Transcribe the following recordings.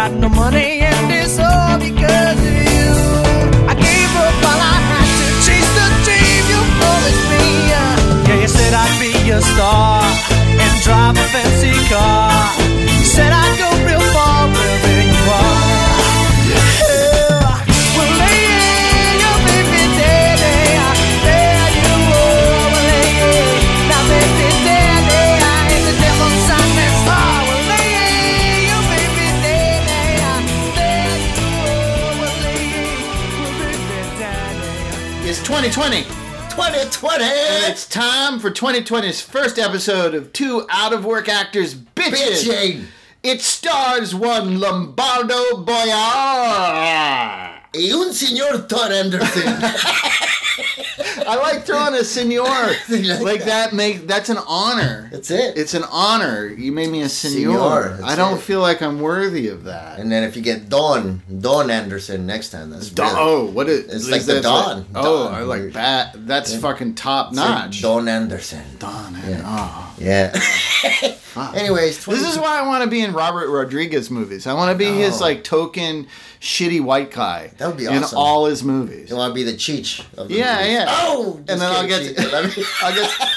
got no money and it's all because of you. I gave up while I had to chase the dream you promised me. Yeah, you said I'd be a star 2020. 2020. And it's time for 2020's first episode of Two Out of Work Actors Bitches. Bitching. It stars one Lombardo Boyar. Y un señor Todd Anderson. I like throwing a senor. like like that make that's an honor. That's it. It's an honor. You made me a senor. Senor, I don't it. feel like I'm worthy of that. and then if you get Don, Don Anderson next time, that's Don, really- oh, what is it? It's like the that Don. oh, Don. I like that. That's fucking top it's like notch. Don Anderson. Don. Yeah. Oh. Yeah. Anyways, 20, This is why I want to be in Robert Rodriguez movies. I want to be his Oh. like token shitty white guy. That would be in all his movies. you want to be the Cheech of the Yeah, movies. yeah. Oh, and then I'll get. Cheech. I mean-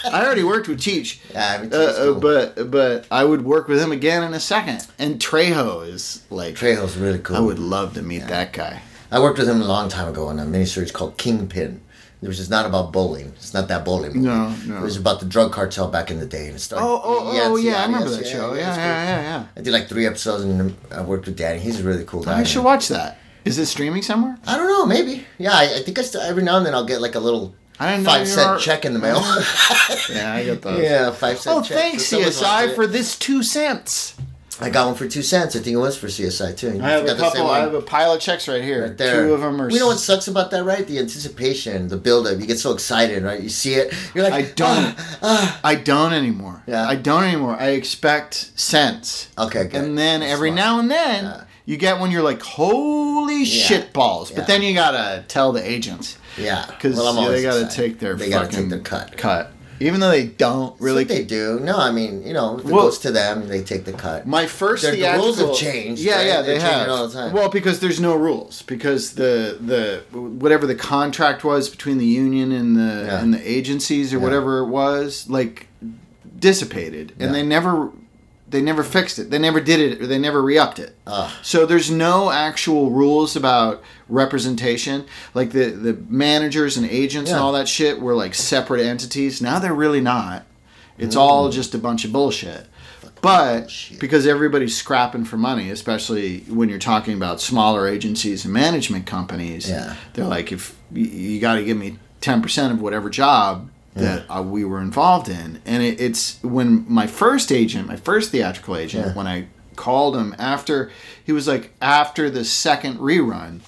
I I already worked with Cheech. Yeah, me too, Uh, uh, cool. but but I would work with him again in a second. And Trejo is like Trejo's really cool. I would love to meet that guy. I worked with him a long time ago on a miniseries called Kingpin, which is not about bowling. It's not that bowling. Movie. No, no. It was about the drug cartel back in the day, and it started. Oh oh Yes, oh yeah, I remember that show. Yeah yeah yeah yeah. I did like three episodes, and I worked with Danny. He's a really cool guy. I should watch that. Is it streaming somewhere? I don't know, maybe. Yeah, I, I think I still, every now and then I'll get like a little I didn't know five cent were- check in the mail. Yeah, I get those. yeah, five cent Oh, check. thanks So CSI for this two cents. I got one for two cents. I think it was for CSI too. I have a Got couple. I have a pile of checks right here. Right there. Two of them are. You know what sucks about that, right? The anticipation, the build-up. You get so excited, right? You see it. You're like, I don't. "Ah, I don't anymore. Yeah. I don't anymore. I expect cents. Okay, good. And then That's every smart. now and then Yeah. you get when you're like, holy shit balls. Yeah. But then you gotta tell the agents Yeah, because Well, they gotta excited. take their They fucking gotta take their cut. Cut. Even though they don't really. They do. No, I mean, you know, if it Well- goes to them, they take the cut. My first the rules have changed, Yeah, right? yeah, they changing have all the time. Well, because there's no rules. Because the the whatever the contract was between the union and the Yeah. and the agencies or Yeah. whatever it was, like dissipated, and Yeah. they never they never fixed it. They never did it, or they never re-upped it. Ugh. So there's no actual rules about representation. Like the the managers and agents and all that shit were like separate entities. Now they're really not. It's all mm-hmm. just a bunch of bullshit. But bullshit. because everybody's scrapping for money, especially when you're talking about smaller agencies and management companies, Yeah. they're like, if you, you got to give me ten percent of whatever job that uh, we were involved in, and it, it's when my first agent, my first theatrical agent, Yeah. when I called him after, he was like, after the second rerun,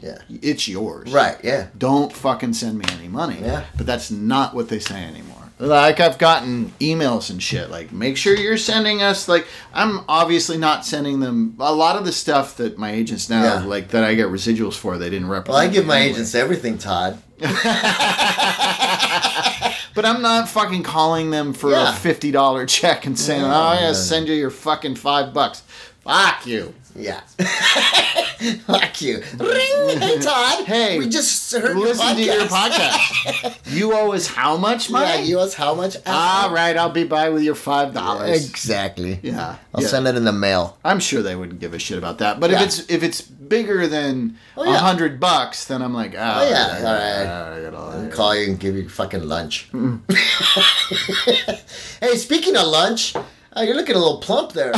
Yeah. it's yours. Right. Yeah. Don't fucking send me any money. Yeah. But that's not what they say anymore. Like I've gotten emails and shit like make sure you're sending us like I'm obviously not sending them a lot of the stuff that my agents now Yeah. like that I get residuals for they didn't represent. Well, I give my anyway. agents everything, Todd. But I'm not fucking calling them for Yeah. a fifty dollar check and saying, No, "Oh, I gotta no. send you your fucking five bucks." Fuck you. Yeah. Fuck you. Ring. Hey, mm-hmm. Todd. Hey, We just heard Listen to your your podcast. you owe us how much money? Yeah, you owe us how much? Uh, all right, I'll be by with your five dollars. Exactly. Yeah, I'll yeah. send it in the mail. I'm sure they wouldn't give a shit about that. But Yeah. if it's if it's bigger than a Oh, yeah. hundred bucks, then I'm like, oh, Oh, yeah, all I got all I'll right. call you and give you fucking lunch. hey, speaking of lunch, oh, you're looking a little plump there.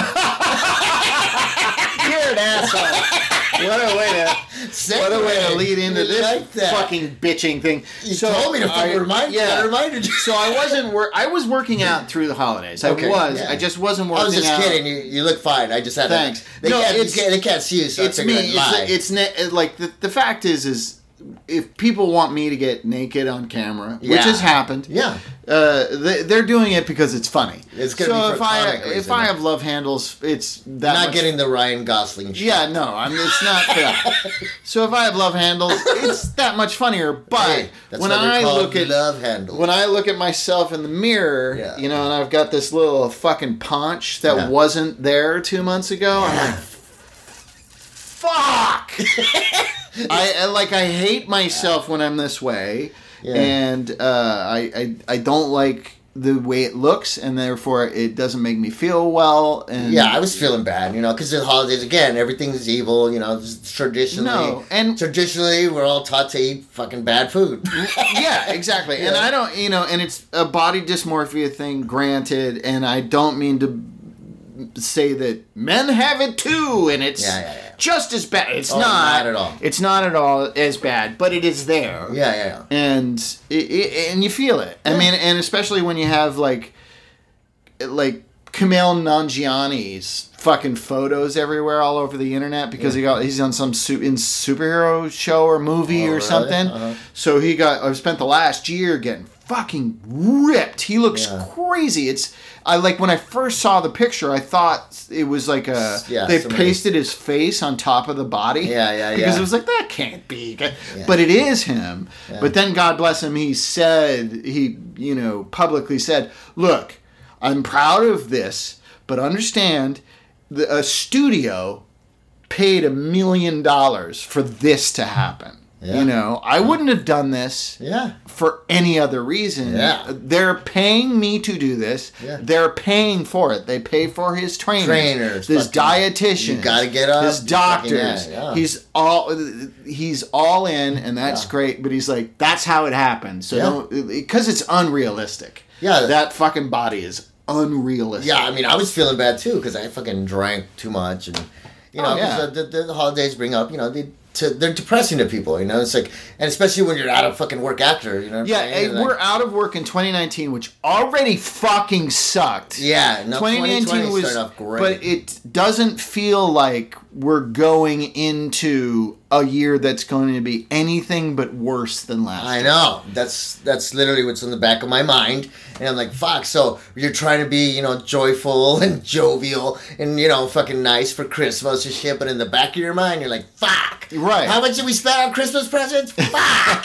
Asshole. What a way to what a way to lead into You this like that. fucking bitching thing. You told me to fucking remind you. I reminded you. So I wasn't work. I was working out through the holidays. I Okay, was. yeah. I just wasn't working out. I was just out. kidding. You, you look fine. I just had Thanks. To, they, No, can't, it's- can't, they can't see you, so it's I me. It's, it's ne- like the, the fact is is if people want me to get naked on camera, which has happened, yeah. uh, they, they're doing it because it's funny. It's gonna so if I comic if. I have love handles, it's that Not much- getting the Ryan Gosling shit. Yeah, no, I'm. It's not that. so if I have love handles, it's that much funnier. But Hey, when I look at love handles. when I look at myself in the mirror, Yeah. you know, and I've got this little fucking paunch that Yeah. wasn't there two months ago, I'm like, fuck. I, I like I hate myself when I'm this way, Yeah. and uh, I, I I don't like the way it looks, and therefore it doesn't make me feel well. And Yeah, I was feeling bad, you know, because the holidays again, everything's evil, you know. Traditionally, No, and- traditionally, we're all taught to eat fucking bad food. yeah, exactly. And I don't, you know, and it's a body dysmorphia thing, granted, and I don't mean to say that men have it too, and it's Yeah, yeah, yeah. just as bad. It's Oh, not, not at all. It's not at all as bad, but it is there. yeah, yeah, yeah. and it, it, and you feel it. I mean, and especially when you have like like Kumail Nanjiani's fucking photos everywhere all over the internet because he got he's on some su- in superhero show or movie Oh, or really? something. Uh-huh. So he got I've spent the last year getting fucking ripped. He looks Yeah. crazy. It's I like when I first saw the picture, I thought it was like a Yeah, they somebody- pasted his face on top of the body. Yeah, yeah, Because yeah. it was like that can't be, but it is him. But then God bless him, he said he you know publicly said, "Look, I'm proud of this, but understand, the, a studio paid a million dollars for this to happen." Yeah. You know, I wouldn't have done this Yeah. for any other reason. Yeah. They're paying me to do this. Yeah. They're paying for it. They pay for his trainers, Trainers, his fucking- dietitian, you gotta get up, his doctors. yeah, yeah. He's all he's all in, and that's great. But he's like, that's how it happens. So because it's unrealistic. Yeah. that fucking body is unrealistic. Yeah, I mean, I was feeling bad too because I fucking drank too much, and you oh, know, Oh, yeah. the, the, the holidays bring up, you know, they to, they're depressing to people, you know. It's like, and especially when you're out of fucking work after, you know. Yeah, I'm saying? hey, And, like, we're out of work in 2019, which already fucking sucked. Yeah, no, 2019 2020 was, off great. but it doesn't feel like we're going into a year that's going to be anything but worse than last. I year. know. That's that's literally what's in the back of my mind. And I'm like, fuck, so you're trying to be, you know, joyful and jovial and, you know, fucking nice for Christmas and shit, but in the back of your mind, you're like, fuck. Right. How much did we spend on Christmas presents? Fuck.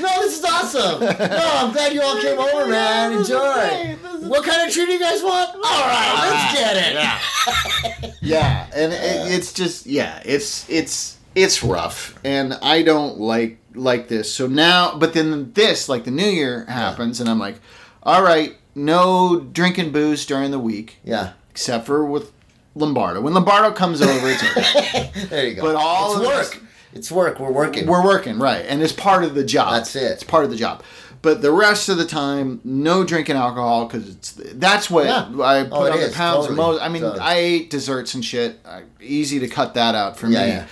no, this is awesome. No, I'm glad you all came over, man. Enjoy. What kind of treat do you guys want? All right, let's get it. Yeah, and it, uh, it's just yeah, it's it's it's rough, and I don't like like this. So now, but then this like the New Year happens, and I'm like, all right, no drinking booze during the week, Yeah. except for with Lombardo. When Lombardo comes over, it's okay. There you go. But all it's work. this- It's work. We're working. We're working, right. And it's part of the job. That's it. It's part of the job. But the rest of the time, no drinking alcohol because it's that's what Yeah. I put Oh, on the pounds. totally, Most, I mean. I ate desserts and shit. I, easy to cut that out for Yeah, me. yeah.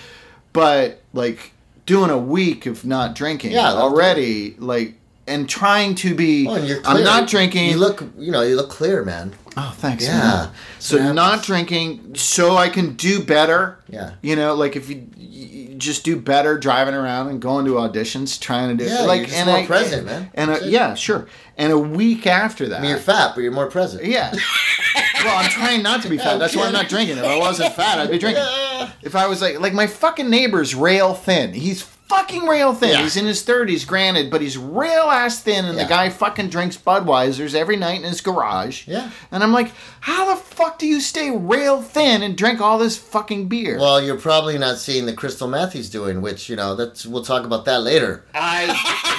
But like doing a week of not drinking Yeah, already, like, and trying to be. Oh, and you're I'm not drinking. You look, you know, you look clear, man. Oh, thanks. Yeah. man. So What not drinking, so I can do better. Yeah. You know, like if you, you just do better driving around and going to auditions, trying to do Yeah, like you're just more I- present, man. And a, yeah, sure. And a week after that, I mean, you're fat, but you're more present. yeah. well, I'm trying not to be fat. That's why I'm not drinking. If I wasn't fat, I'd be drinking. If I was like, like my fucking neighbor's rail thin. He's fucking rail thin. Yeah. He's in his 30s, granted, but he's real ass thin, and Yeah. the guy fucking drinks Budweisers every night in his garage. Yeah. And I'm like, how the fuck do you stay rail thin and drink all this fucking beer? Well, you're probably not seeing the Crystal Meth he's doing, which you know that's we'll talk about that later. I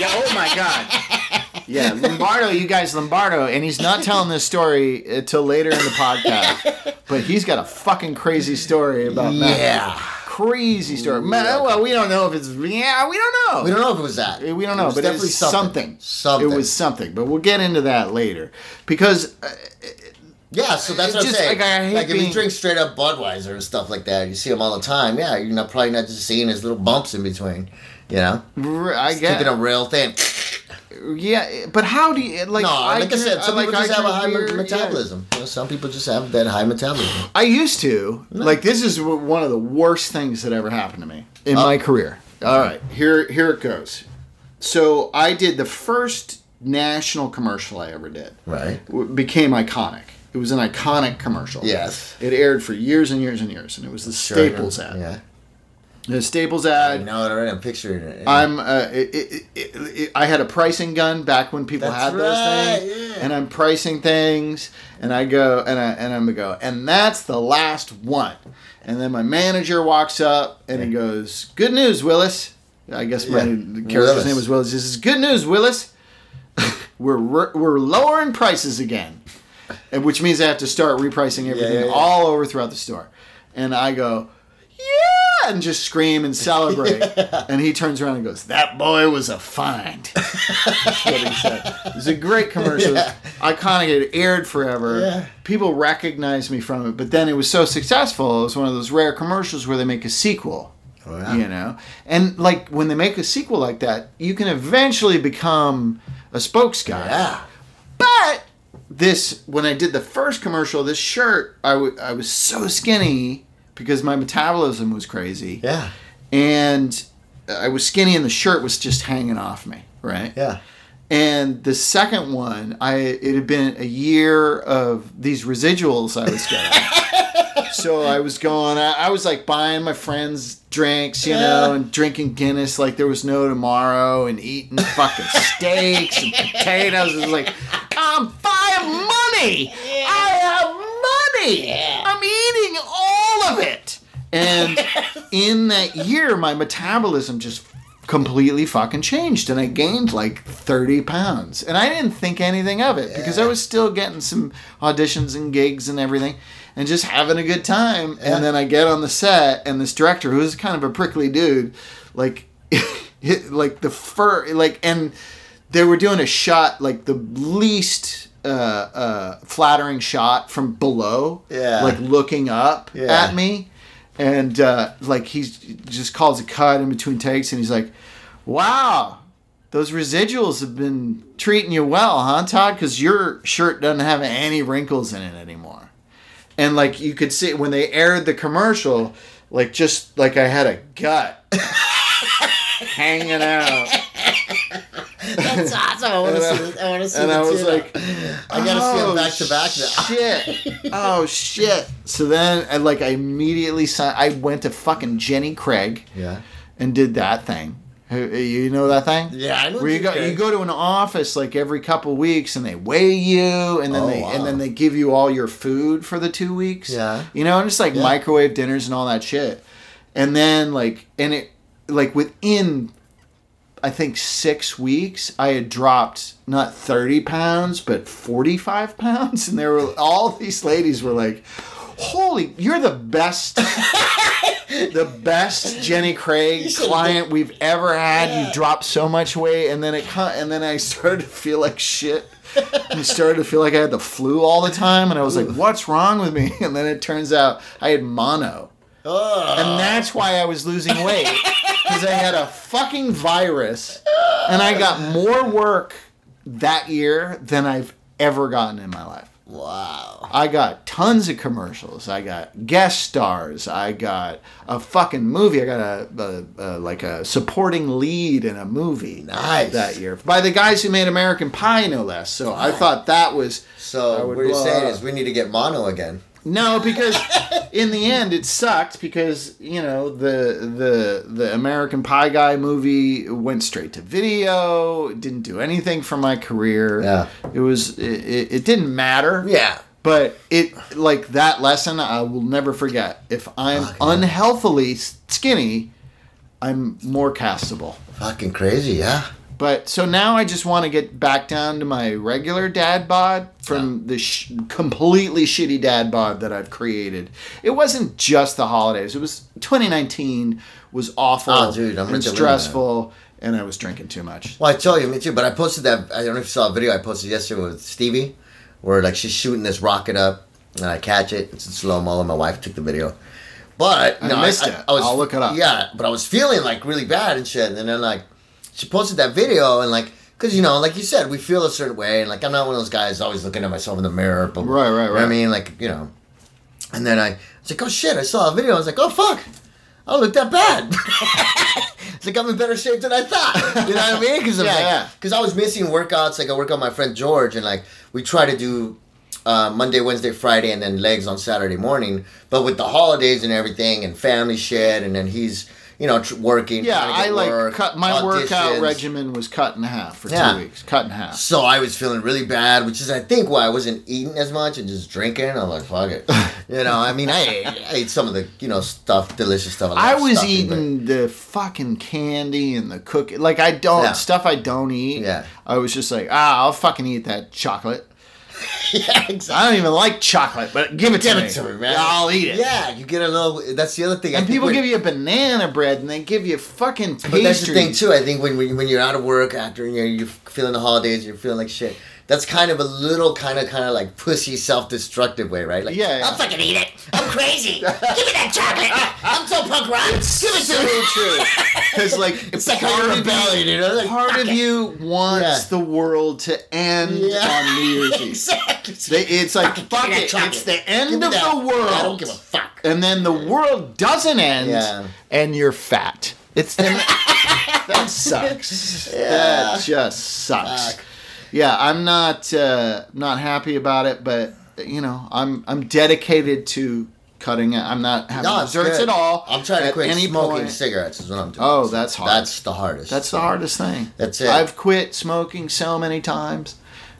yeah, oh my god. Yeah, Lombardo, you guys, Lombardo, and he's not telling this story uh, until later in the podcast, but he's got a fucking crazy story about meth. Yeah. Crazy story. Man, well, we don't know if it's yeah, we don't know. We don't know if it was that. We don't It know, was but it was definitely something. Something. It was something, but we'll get into that later because uh, Yeah, so that's what just, I'm saying. like, I hate if being- you drink straight up Budweiser and stuff like that, you see him all the time. Yeah, you're not probably not just seeing his little bumps in between. You know, I keeping get a real thing. Yeah, but how do you like? no, like I, said, some like, people just have a high yeah. metabolism. You know, some people just have that high metabolism. I used to. Like this is one of the worst things that ever happened to me in uh, my career. All right, here here it goes. So I did the first national commercial I ever did. Right. Became iconic. It was an iconic commercial. Yes. It aired for years and years and years, and it was the Staples ad. Yeah. The Staples I ad. know it already. I'm picturing it. yeah. I'm. Uh, it, it, it, I had a pricing gun back when people That's had those things, yeah. and I'm pricing things, and I go and I and I'm go, and that's the last one, and then my manager walks up and he goes, "Good news, Willis." I guess my Yeah. character's Willis. name was Willis. He says, "Good news, Willis. we're we're we're lowering prices again," and which means I have to start repricing everything all over throughout the store, and I go. Yeah, and just scream and celebrate. And he turns around and goes, "That boy was a find." That's what he said. It was a great commercial. Yeah. Iconic. It aired forever. Yeah. People recognized me from it, but then it was so successful. It was one of those rare commercials where they make a sequel. Oh, yeah. You know, and like when they make a sequel like that, you can eventually become a spokes guy. yeah. But this, when I did the first commercial, this shirt, I, w- I was so skinny because my metabolism was crazy. Yeah. And I was skinny and the shirt was just hanging off me, right? Yeah. And the second one, I it had been a year of these residuals I was getting. so I was going, I, I was like buying my friends drinks, you know, and drinking Guinness like there was no tomorrow, and eating fucking steaks and potatoes. It was like, I'm buying money. I have money. I'm eating all of it. And in that year, my metabolism just completely fucking changed and I gained like 30 pounds. And I didn't think anything of it because I was still getting some auditions and gigs and everything and just having a good time. Yeah. And then I get on the set and this director who's kind of a prickly dude, like, like the fur, like, and they were doing a shot, like the least uh, uh, flattering shot from below, Yeah. like looking up Yeah. at me and uh, like he just calls a cut in between takes and he's like wow those residuals have been treating you well huh todd because your shirt doesn't have any wrinkles in it anymore and like you could see when they aired the commercial like just like i had a gut hanging out That's awesome. I want to see. this- I want to see. and i was tuna. like I gotta see "Oh, them back to back now. Shit. Oh shit. So then I like I immediately signed I went to fucking Jenny Craig Yeah. and did that thing. You know that thing? Yeah, I know. Where you go, you go to an office like every couple weeks, and they weigh you, and then Oh, they wow. and then they give you all your food for the two weeks. Yeah. you know, and it's like Yeah. microwave dinners and all that shit. And then like, and it like within, I think six weeks, I had dropped not thirty pounds, but forty five pounds, and there were all these ladies were like, "Holy, you're the best." the best Jenny Craig client we've ever had. You dropped so much weight, and then it and then I started to feel like shit. I started to feel like I had the flu all the time, and I was like, "What's wrong with me?" And then it turns out I had mono, Oh. and that's why I was losing weight because I had a fucking virus, and I got more work that year than I've ever gotten in my life. Wow. I got tons of commercials. I got guest stars. I got a fucking movie. I got a, a, a like a supporting lead in a movie. Nice. that year by the guys who made American Pie, no less. So I thought that was So what you're saying up. is we need to get mono again. No because in the end it sucked because you know the the the American Pie guy movie went straight to video. Didn't do anything for my career. Yeah. it was it, it, it didn't matter. Yeah. But it like that lesson I will never forget. If I'm unhealthily skinny, I'm more castable. Fucking crazy. Yeah. But so now I just want to get back down to my regular dad bod from the sh- completely shitty dad bod that I've created. It wasn't just the holidays. It was 2019 was awful Oh, dude, I'm and stressful, and I was drinking too much. Well, I tell you, me too. But I posted that. I don't know if you saw a video I posted yesterday with Stevie, where like she's shooting this rocket up, and I catch it. It's in slow mo, and my wife took the video. But I no, missed it. I'll look it up. Yeah, but I was feeling like really bad and shit, and then like she posted that video, and like. Cause you know, like you said, we feel a certain way, and like I'm not one of those guys always looking at myself in the mirror. But Right, right, You know right. I mean, like you know, and then I was like, oh shit, I saw a video. I was like, oh fuck, I don't look that bad. it's like I'm in better shape than I thought. You know what I mean? Because Yeah, like, yeah. Because I was missing workouts. Like I work out my friend George, and like we try to do uh, Monday, Wednesday, Friday, and then legs on Saturday morning. But with the holidays and everything, and family shit, and then he's you know, tr- working. Yeah, I like work, cut my workout regimen was cut in half for Yeah. two weeks. Cut in half. So I was feeling really bad, which is I think why I wasn't eating as much and just drinking. I'm like, fuck it. You know, I mean, I ate, I ate some of the you know stuff, delicious stuff. I was stuffing, but- eating the fucking candy and the cookie. Like I don't Yeah. stuff I don't eat. Yeah. I was just like, ah, I'll fucking eat that chocolate. yeah, exactly. I don't even like chocolate, but give it to Give me. it to me, man. I'll eat it. Yeah, you get a little. That's the other thing. And people give you a banana bread, and they give you fucking pastry. But that's the thing too. I think when when, when you're out of work after you know, you're feeling the holidays, you're feeling like shit. That's kind of a little kind of kind of like pussy self-destructive way, right? Like, Yeah, yeah. I'll fucking eat it. I'm crazy. Give me that chocolate. I'm so punk rock. Give it to so me. true. Because like It's like part a of rebellion, you know? Like, Part of it. you wants Yeah. the world to end Yeah. on New Year's Eve. exactly. They, it's like Fucking fuck give me that it. It's the end of that. the world. I don't give a fuck. and then the world doesn't end, Yeah. and you're fat. It's that sucks. That just sucks. Fuck. Yeah, I'm not uh, not happy about it, but you know, I'm I'm dedicated to cutting it. I'm not having No, desserts at all. I'm trying to quit any smoking point. cigarettes. Is what I'm doing. Oh, that's hard. That's the hardest. That's the hardest thing. That's it. I've quit smoking so many times.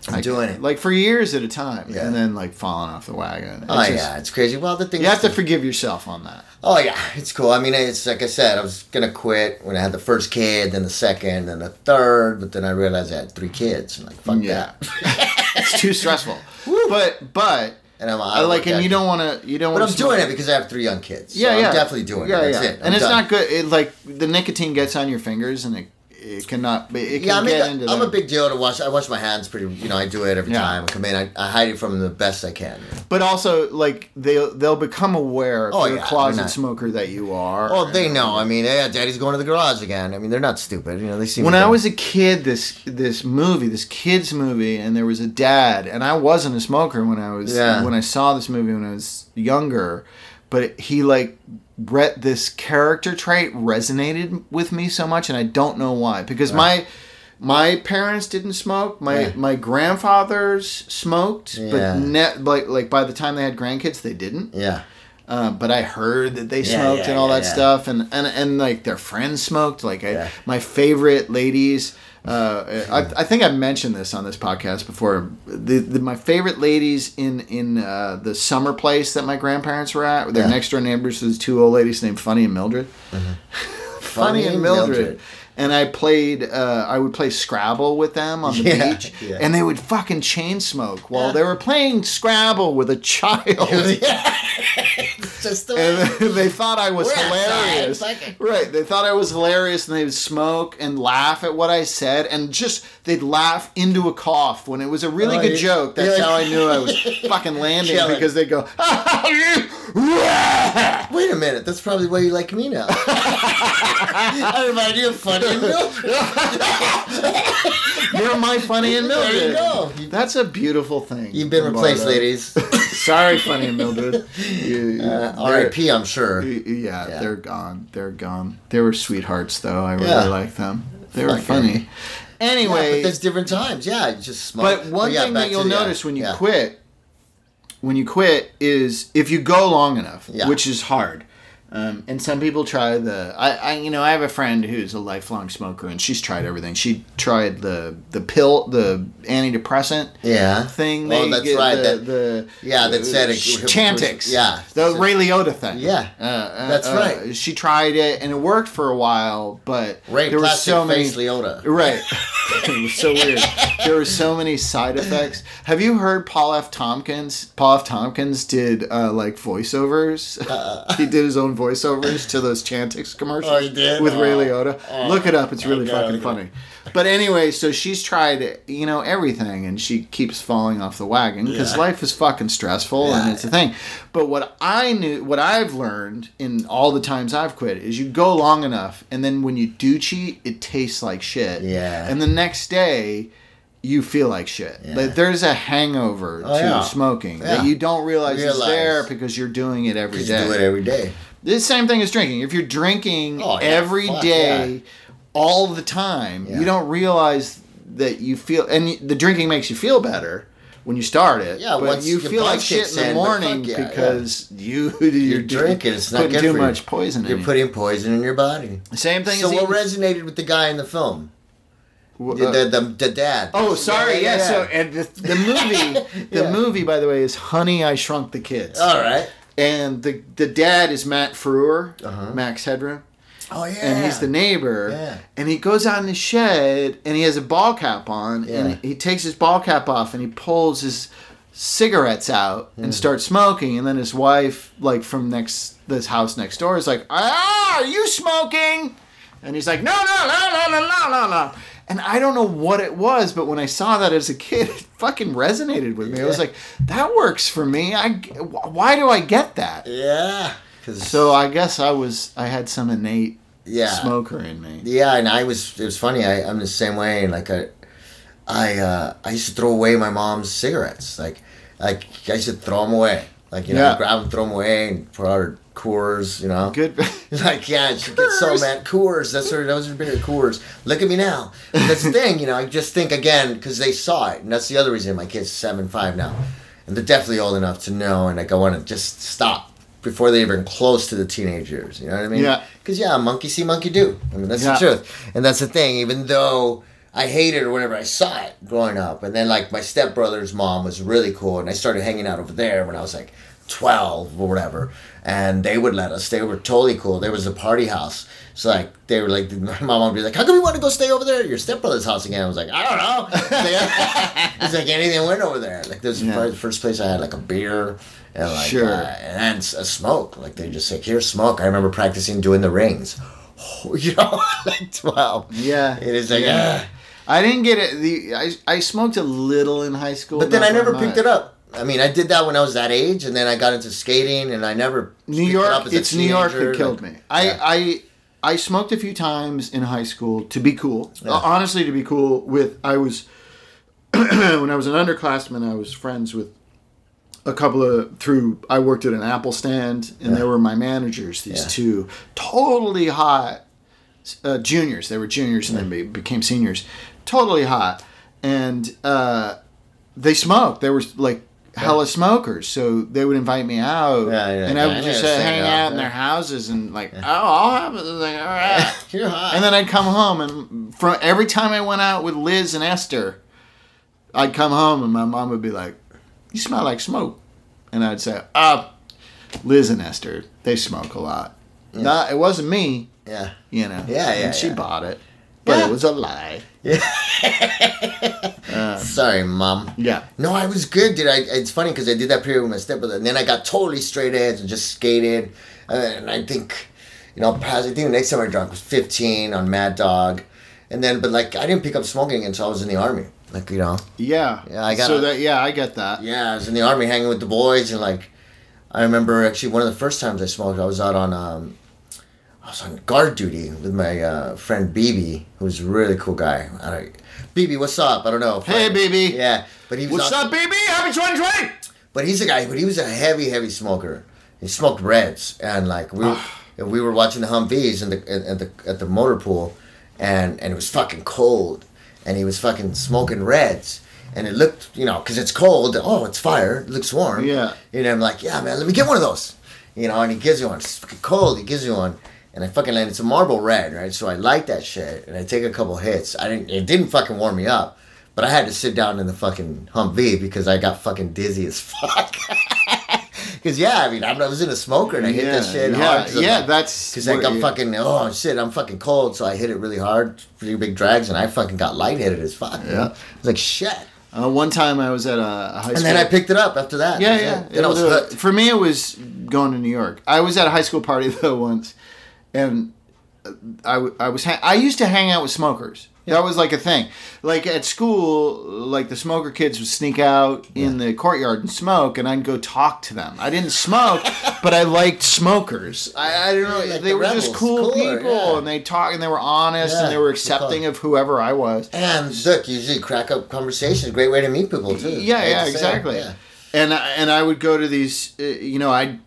I'm doing it. like for years at a time, Yeah. and then like falling off the wagon. It's Oh just- yeah, it's crazy. Well, the thing you have to forgive yourself on that. Oh yeah, it's cool. I mean, it's like I said, I was gonna quit when I had the first kid, then the second, then the third, but then I realized I had three kids. and like, fuck Yeah. that. it's too stressful. But but And I'm I like, and you don't want to. You don't. But I'm doing it because I have three young kids. So Yeah, yeah. I'm definitely doing yeah, it. That's yeah. it. I'm And it's done. not good. It like the nicotine gets on your fingers, and it it cannot. It Yeah, I mean. I'm a big deal to wash. I wash my hands pretty. You know, I do it every Yeah. time I come in. I, I hide it from them the best I can. But also, like they they'll become aware of Oh, the yeah, closet not- smoker that you are. Oh, they know. I mean, yeah, Daddy's going to the garage again. I mean, they're not stupid. You know, they see. when I was a kid, this this movie, this kids movie, and there was a dad, and I wasn't a smoker when I was Yeah. when I saw this movie when I was younger, but he like re- this character trait resonated with me so much, and I don't know why because my my parents didn't smoke. My Yeah. my grandfathers smoked, Yeah. but ne- like like by the time they had grandkids, they didn't. yeah, Uh, but I heard that they Yeah, smoked and all that stuff, and, and and like their friends smoked. Like I, my favorite ladies. Uh, I, I think I've mentioned this on this podcast before. The, the my favorite ladies in in uh, the summer place that my grandparents were at. They're Yeah. next door neighbors these two old ladies named Funny and Mildred. Funny and Mildred. And I played. Uh, I would play Scrabble with them on the Yeah, beach, yeah. and they would fucking chain smoke while Yeah. they were playing Scrabble with a child. Just the and they thought I was hilarious. Right, they thought I was hilarious, and they would smoke and laugh at what I said, and just they'd laugh into a cough when it was a really Oh, good joke. That's how I knew I was fucking landing Killing. because they go. Wait a minute, that's probably why you like me now. I remind you of Funny and Mildred. You're my funny and Mildred. There you go. That's a beautiful thing. You've been replaced, Lombardo. ladies. Sorry, funny and Mildred. You- uh, R.I.P. I'm sure. Yeah, Yeah. they're gone. They're gone. They were sweethearts, though. I really Yeah. liked them. They were funny. Yeah, Anyway, but there's different times. Yeah, just smoke. But one yeah, thing that you'll the- notice when you yeah. quit, when you quit, is if you go long enough, Yeah. which is hard. Um, and some people try the. I, I, you know, I have a friend who's a lifelong smoker, and she's tried everything. She tried the the pill, the antidepressant Yeah. thing. Oh, that's get, right, The, that- the yeah, that said it- Chantix. Yeah. the Ray Liotta thing. Yeah. Uh, uh, That's uh, right. She tried it, and it worked for a while, but Ray there were so many. Liotta. Right. it was so weird. There were so many side effects. Have you heard Paul F. Tompkins? Paul F. Tompkins did uh, like voiceovers. he did his own voiceovers to those Chantix commercials. Oh, with Ray Oh. Liotta. Oh. Look it up. It's really Okay, fucking funny. But anyway, so she's tried you know everything, and she keeps falling off the wagon because Yeah. life is fucking stressful, and it's a thing. But what I knew, what I've learned in all the times I've quit, is you go long enough, and then when you do cheat, it tastes like shit. Yeah. And the next day, you feel like shit. Yeah. Like there's a hangover Oh, to yeah. smoking Yeah. that you don't realize, is there because you're doing it every day. do it every day. The same thing as drinking. If you're drinking Oh, yeah, every fuck, day, all the time, Yeah. you don't realize that you feel, and the drinking makes you feel better, when you start it. Yeah, but you feel like shit in the morning fuck yeah, yeah. because you you're, drinking, it's not good too for you. much poison You're in putting poison in your body. Same thing So as what eating- resonated with the guy in the film? uh, The, the, the, the dad. Oh, sorry. Yeah. yeah. So, and the, the movie, the movie, by the way, is Honey, I Shrunk the Kids, All right. And the the dad is Matt Frewer, Uh-huh. Max Headroom, Oh yeah. and he's the neighbor. Yeah. And he goes out in the shed, and he has a ball cap on, Yeah. and he takes his ball cap off, and he pulls his cigarettes out and starts smoking, and then his wife, like from next this house next door, is like, "Ah, are you smoking?" And he's like, "No, no, no, no, no, no, no, no." And I don't know what it was, but when I saw that as a kid, it fucking resonated with me. I was like, "That works for me." I, why do I get that? Yeah. 'Cause- So I guess I was, I had some innate yeah. smoker in me. Yeah, and I was. It was funny. I, I'm the same way. And like I, I, uh, I used to throw away my mom's cigarettes. Like, like I used to throw them away. Like you know, Yeah. grab them, throw them away, and put out her Coors. You know. Good. Like yeah, she gets so mad. Coors, that's her. Was her bigger Coors. Look at me now. And that's the thing, you know. I just think again because they saw it, and that's the other reason my kid's seven, five now, and they're definitely old enough to know. And like I want to just stop before they even close to the teenage years. You know what I mean? Yeah. Because yeah, monkey see, monkey do. I mean that's Yeah. the truth, and that's the thing. Even though I hated it or whatever, I saw it growing up, and then like my stepbrother's mom was really cool, and I started hanging out over there when I was like. 12 or whatever. And they would let us they were totally cool. There was a party house. So like they were like my mom would be like how come you want to go stay over there at your stepbrother's house again? I was like i don't know. It's like anything went over there? Like this Yeah. was the first place i had like a beer and like Sure. uh, and then a smoke. Like they just like here smoke. I remember practicing doing the rings. You know like 12 Yeah. it is like Yeah. I didn't get it. The I, I smoked a little in high school, but then i never very picked it up I mean, I did that when I was that age, and then I got into skating, and I never New picked it York, up as a it's New York that killed me. I, Yeah. I I smoked a few times in high school to be cool. Yeah. Uh, honestly, to be cool with I was when I was an underclassman. I was friends with a couple of through. I worked at an Apple stand, and Yeah. they were my managers. These two totally hot uh, juniors. They were juniors and then be, became seniors. Totally hot, and uh, they smoked. They were like hella smokers, so they would invite me out, Yeah, yeah, and yeah, I would just uh, hang yeah, out in their houses and like, oh, I'll have it. Like, all right. You're hot. and then I'd come home, and from every time I went out with Liz and Esther, I'd come home, and my mom would be like, "You smell like smoke," and I'd say, "Ah, Liz and Esther, they smoke a lot. Not, it wasn't me, yeah. you know. Yeah, yeah, And she yeah. bought it, but Yeah. it was a lie. Yeah. Sorry, mom. Yeah. No, I was good, dude. I, it's funny because I did that period with my stepbrother, and then I got totally straight edge and just skated. Uh, and I think, you know, I think the next time I drank was 15 on Mad Dog. And then, but like, I didn't pick up smoking until I was in the army. Like, you know, Yeah. Yeah, I got So that yeah, I get that. yeah, I was in the army hanging with the boys, and like, I remember actually one of the first times I smoked, I was out on, um, I was on guard duty with my uh, friend BB, who's a really cool guy. I don't, BB, what's up? I don't know. Hey, BB. Yeah, but he was What's on- up, baby? Happy 2020. But he's a guy. But he was a heavy, heavy smoker. He smoked reds, and like we, and we were watching the Humvees in the at the at the motor pool, and and it was fucking cold, and he was fucking smoking reds, and it looked, you know, because it's cold. Oh, it's fire. It looks warm. Yeah. And I'm like, yeah, man, let me get one of those, you know. And he gives you one. It's fucking cold. He gives you one. And I fucking land. It's a Marlboro Red, right? So I light that shit, and I take a couple hits. I didn't. It didn't fucking warm me up, but I had to sit down in the fucking Humvee because I got fucking dizzy as fuck. Because yeah, I mean, I'm- I was in a smoker and I hit yeah, that shit yeah, hard. yeah. like- That's Cause like I'm fucking oh shit I'm fucking cold so I hit it really hard pretty big drags and I fucking got lightheaded as fuck. Yeah, Yeah. I was like shit. Uh, one time I was at a, a high school. And then I picked it up after that. Yeah, yeah. it. Then I was It was, for me, it was going to New York. I was at a high school party though once, and I, I was ha- I used to hang out with smokers. That was like a thing. Like at school, like the smoker kids would sneak out in the courtyard and smoke, and I'd go talk to them. I didn't smoke, but I liked smokers. I, I don't know. Yeah, like they the were just cool Cooler, people, yeah. and they talk and they were honest, Yeah, and they were accepting of whoever I was. And look, usually crack up conversations. Great way to meet people too. Yeah, yeah, exactly. yeah. And I- and I would go to these, uh, you know, I'd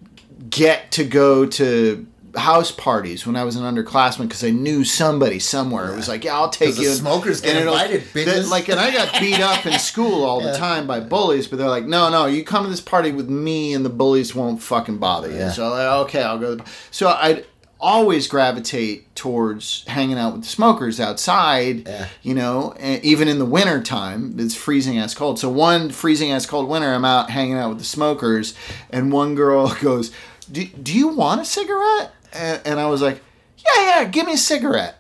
get to go to house parties when I was an underclassman because I knew somebody somewhere. It was like, yeah, I'll take you. smokers get And invited, bitches. like, and I got beat up in school all the time by bullies, but they're like, no, no, you come to this party with me, and the bullies won't fucking bother you. Yeah. So I'm like, okay, I'll go. So I'd always gravitate towards hanging out with the smokers outside. Yeah. You know, even in the winter time, it's freezing ass cold. So one freezing ass cold winter, I'm out hanging out with the smokers, and one girl goes, "Do, do you want a cigarette?" And, and I was like, "Yeah, yeah, give me a cigarette."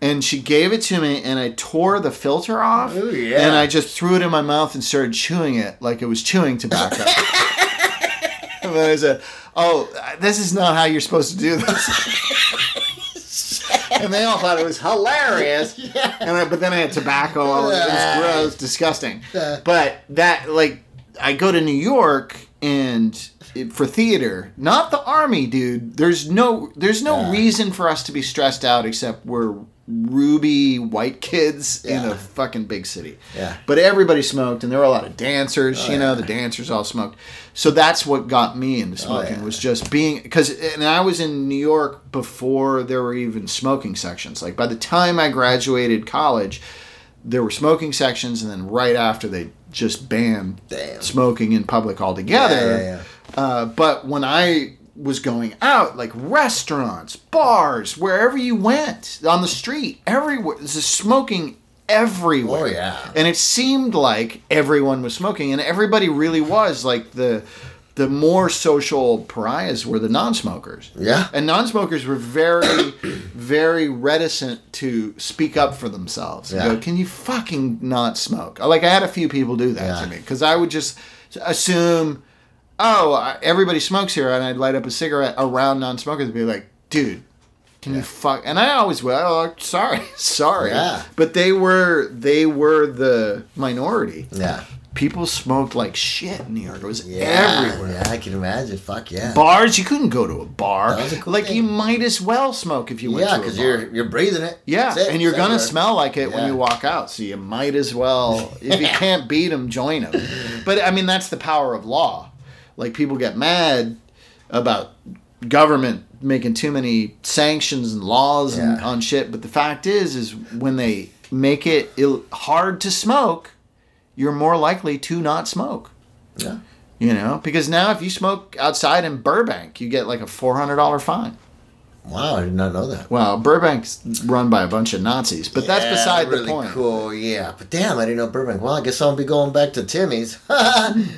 And she gave it to me, and I tore the filter off, Ooh, yeah. and I just threw it in my mouth and started chewing it like it was chewing tobacco. and then I said, "Oh, this is not how you're supposed to do this." and they all thought it was hilarious. yeah. And I, but then I had tobacco. all over- It was gross, disgusting. But that, like, I go to New York and for theater, not the army, dude. There's no, there's no Yeah. reason for us to be stressed out except we're ruby white kids in a fucking big city. Yeah. But everybody smoked, and there were a lot of dancers. Oh, you know, the dancers all smoked. So that's what got me into oh, smoking Oh, yeah. was just being because, and I was in New York before there were even smoking sections. Like by the time I graduated college, there were smoking sections, and then right after they just banned Damn. smoking in public altogether. Uh, but when I was going out, like restaurants, bars, wherever you went on the street, everywhere, there's smoking everywhere. Oh, yeah. And it seemed like everyone was smoking, and everybody really was. Like the the more social pariahs were the non-smokers. Yeah. And non-smokers were very, very reticent to speak up for themselves. Yeah. Go, Can you fucking not smoke? Like I had a few people do that Yeah. to me because I would just assume, oh, everybody smokes here, and I'd light up a cigarette around non-smokers and be like, dude. Can you fuck? And I always will. Oh, sorry, sorry. Yeah. But they were they were the minority. Yeah. People smoked like shit in New York. It was Yeah. everywhere. Yeah, I can imagine. Fuck yeah. Bars, you couldn't go to a bar. That was a cool like thing. you might as well smoke if you went yeah, to a bar. because you're you're breathing it. yeah, it. and you're gonna smell like it when you walk out. So you might as well, if you can't beat them, join them. But I mean, that's the power of law. Like people get mad about government making too many sanctions and laws and, on shit. But the fact is, is when they make it Ill- hard to smoke, you're more likely to not smoke. Yeah. You know, because now if you smoke outside in Burbank, you get like a four hundred dollar fine. Wow, I did not know that. Well, Burbank's run by a bunch of Nazis, but that's Yeah, beside really the point. Cool, yeah. But damn, I didn't know Burbank. Well, I guess I'll be going back to Timmy's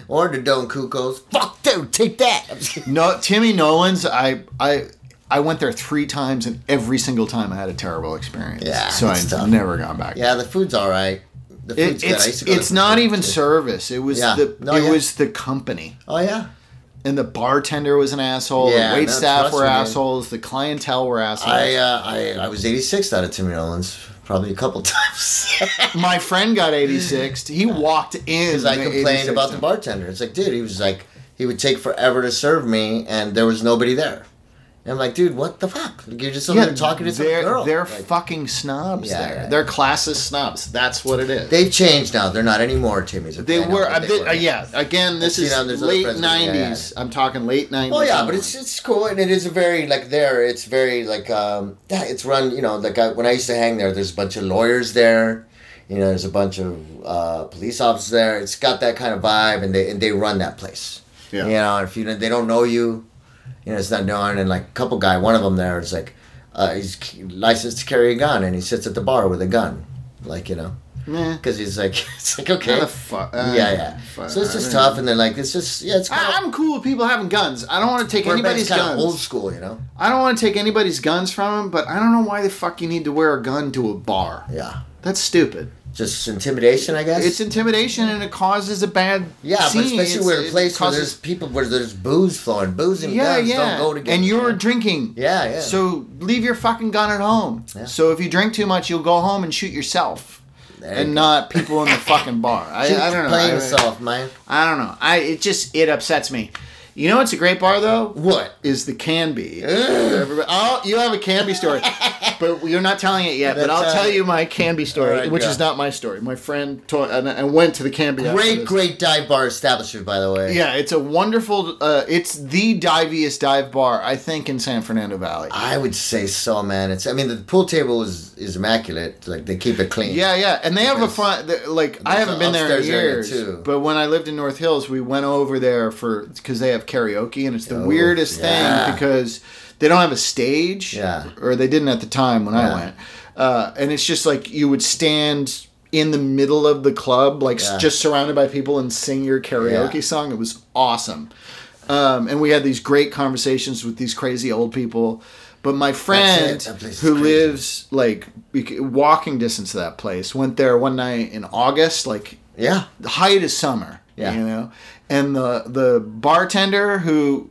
or the Don Cucos. Fuck, dude, take that. I'm just kidding. No, Timmy Nolan's. I I I went there three times, and every single time I had a terrible experience. Yeah, so I've tough. never gone back. yeah, the food's all right. The It, food's good. I used it's to to it's not even too. service. It was Yeah. the No, it yeah. was the company. Oh yeah. And the bartender was an asshole. Yeah, the wait no, staff were me, assholes. The clientele were assholes. I uh, I I was 86th out of Timmy Nolan's probably a couple times. My friend got 86. He walked in. Because I complained 86th. about the bartender. It's like, dude, he was like, he would take forever to serve me, and there was nobody there. And I'm like, dude, what the fuck? Like, you're just there talking to some they're, girl. They're Like, fucking snobs Yeah, there. yeah. They're classist snobs. That's what it is. they've changed now. They're not anymore Timmy's. They were, uh, they they- were. uh, yeah. Again, this is on- late friends with yeah, '90s. I'm talking late '90s. Oh yeah, but it's it's cool, and it is a very like there. It's very like um yeah, it's run. You know, like I, when I used to hang there, there's a bunch of lawyers there. You know, there's a bunch of uh, police officers there. It's got that kind of vibe, and they and they run that place. Yeah. You know, if you they don't know you, you know, it's not known. And like a couple guy, one of them there is like, uh, he's licensed to carry a gun, and he sits at the bar with a gun, like you know, because he's like, it's like okay, fu- uh, yeah, yeah. fu- So it's just I tough, and then like it's just yeah, it's. I, I'm cool with people having guns. I don't want to take anybody's guns. old school, you know. I don't want to take anybody's guns from them, but I don't know why the fuck you need to wear a gun to a bar. Yeah. That's stupid. Just intimidation, I guess. It's intimidation and it causes a bad yeah, but especially It's- where a place where there's people where there's booze flowing, booze and yeah, guns yeah, don't go together. and you're you drinking. Yeah, yeah. So leave your fucking gun at home. Yeah. So if you drink too much, you'll go home and shoot yourself, and go. not people in the fucking bar. I, I don't know. Play yourself, man. I don't know. I it just it upsets me. You know what's a great bar though? What? Is the Canby. Oh, you have a Canby story. but you're not telling it yet. But I'll tell you my Canby story, right, which go. is not my story. My friend told, and I went to the Canby. Great, great dive bar establishment, by the way. Yeah, it's a wonderful. Uh, it's the diviest dive bar I think in San Fernando Valley. I would say so, man. It's. I mean, the pool table is is immaculate. Like they keep it clean. Yeah, yeah, and they have a fun. Like I haven't been there in years, too. but when I lived in North Hills, we went over there for because they have karaoke, and it's the Oh, weirdest yeah. thing because they don't have a stage, Yeah. or they didn't at the time when I went, uh, and it's just like you would stand in the middle of the club, like Yeah. just surrounded by people, and sing your karaoke Yeah. song. It was awesome. Um, and we had these great conversations with these crazy old people. But my friend That place is who lives like walking distance to that place went there one night in August, like Yeah. the height of summer. Yeah. You know? And the the bartender who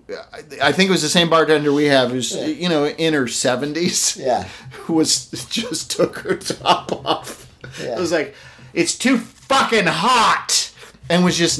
I- think it was the same bartender we have who's you know in her seventies Yeah. who was just took her top off. Yeah. It was like, it's too fucking hot, and was just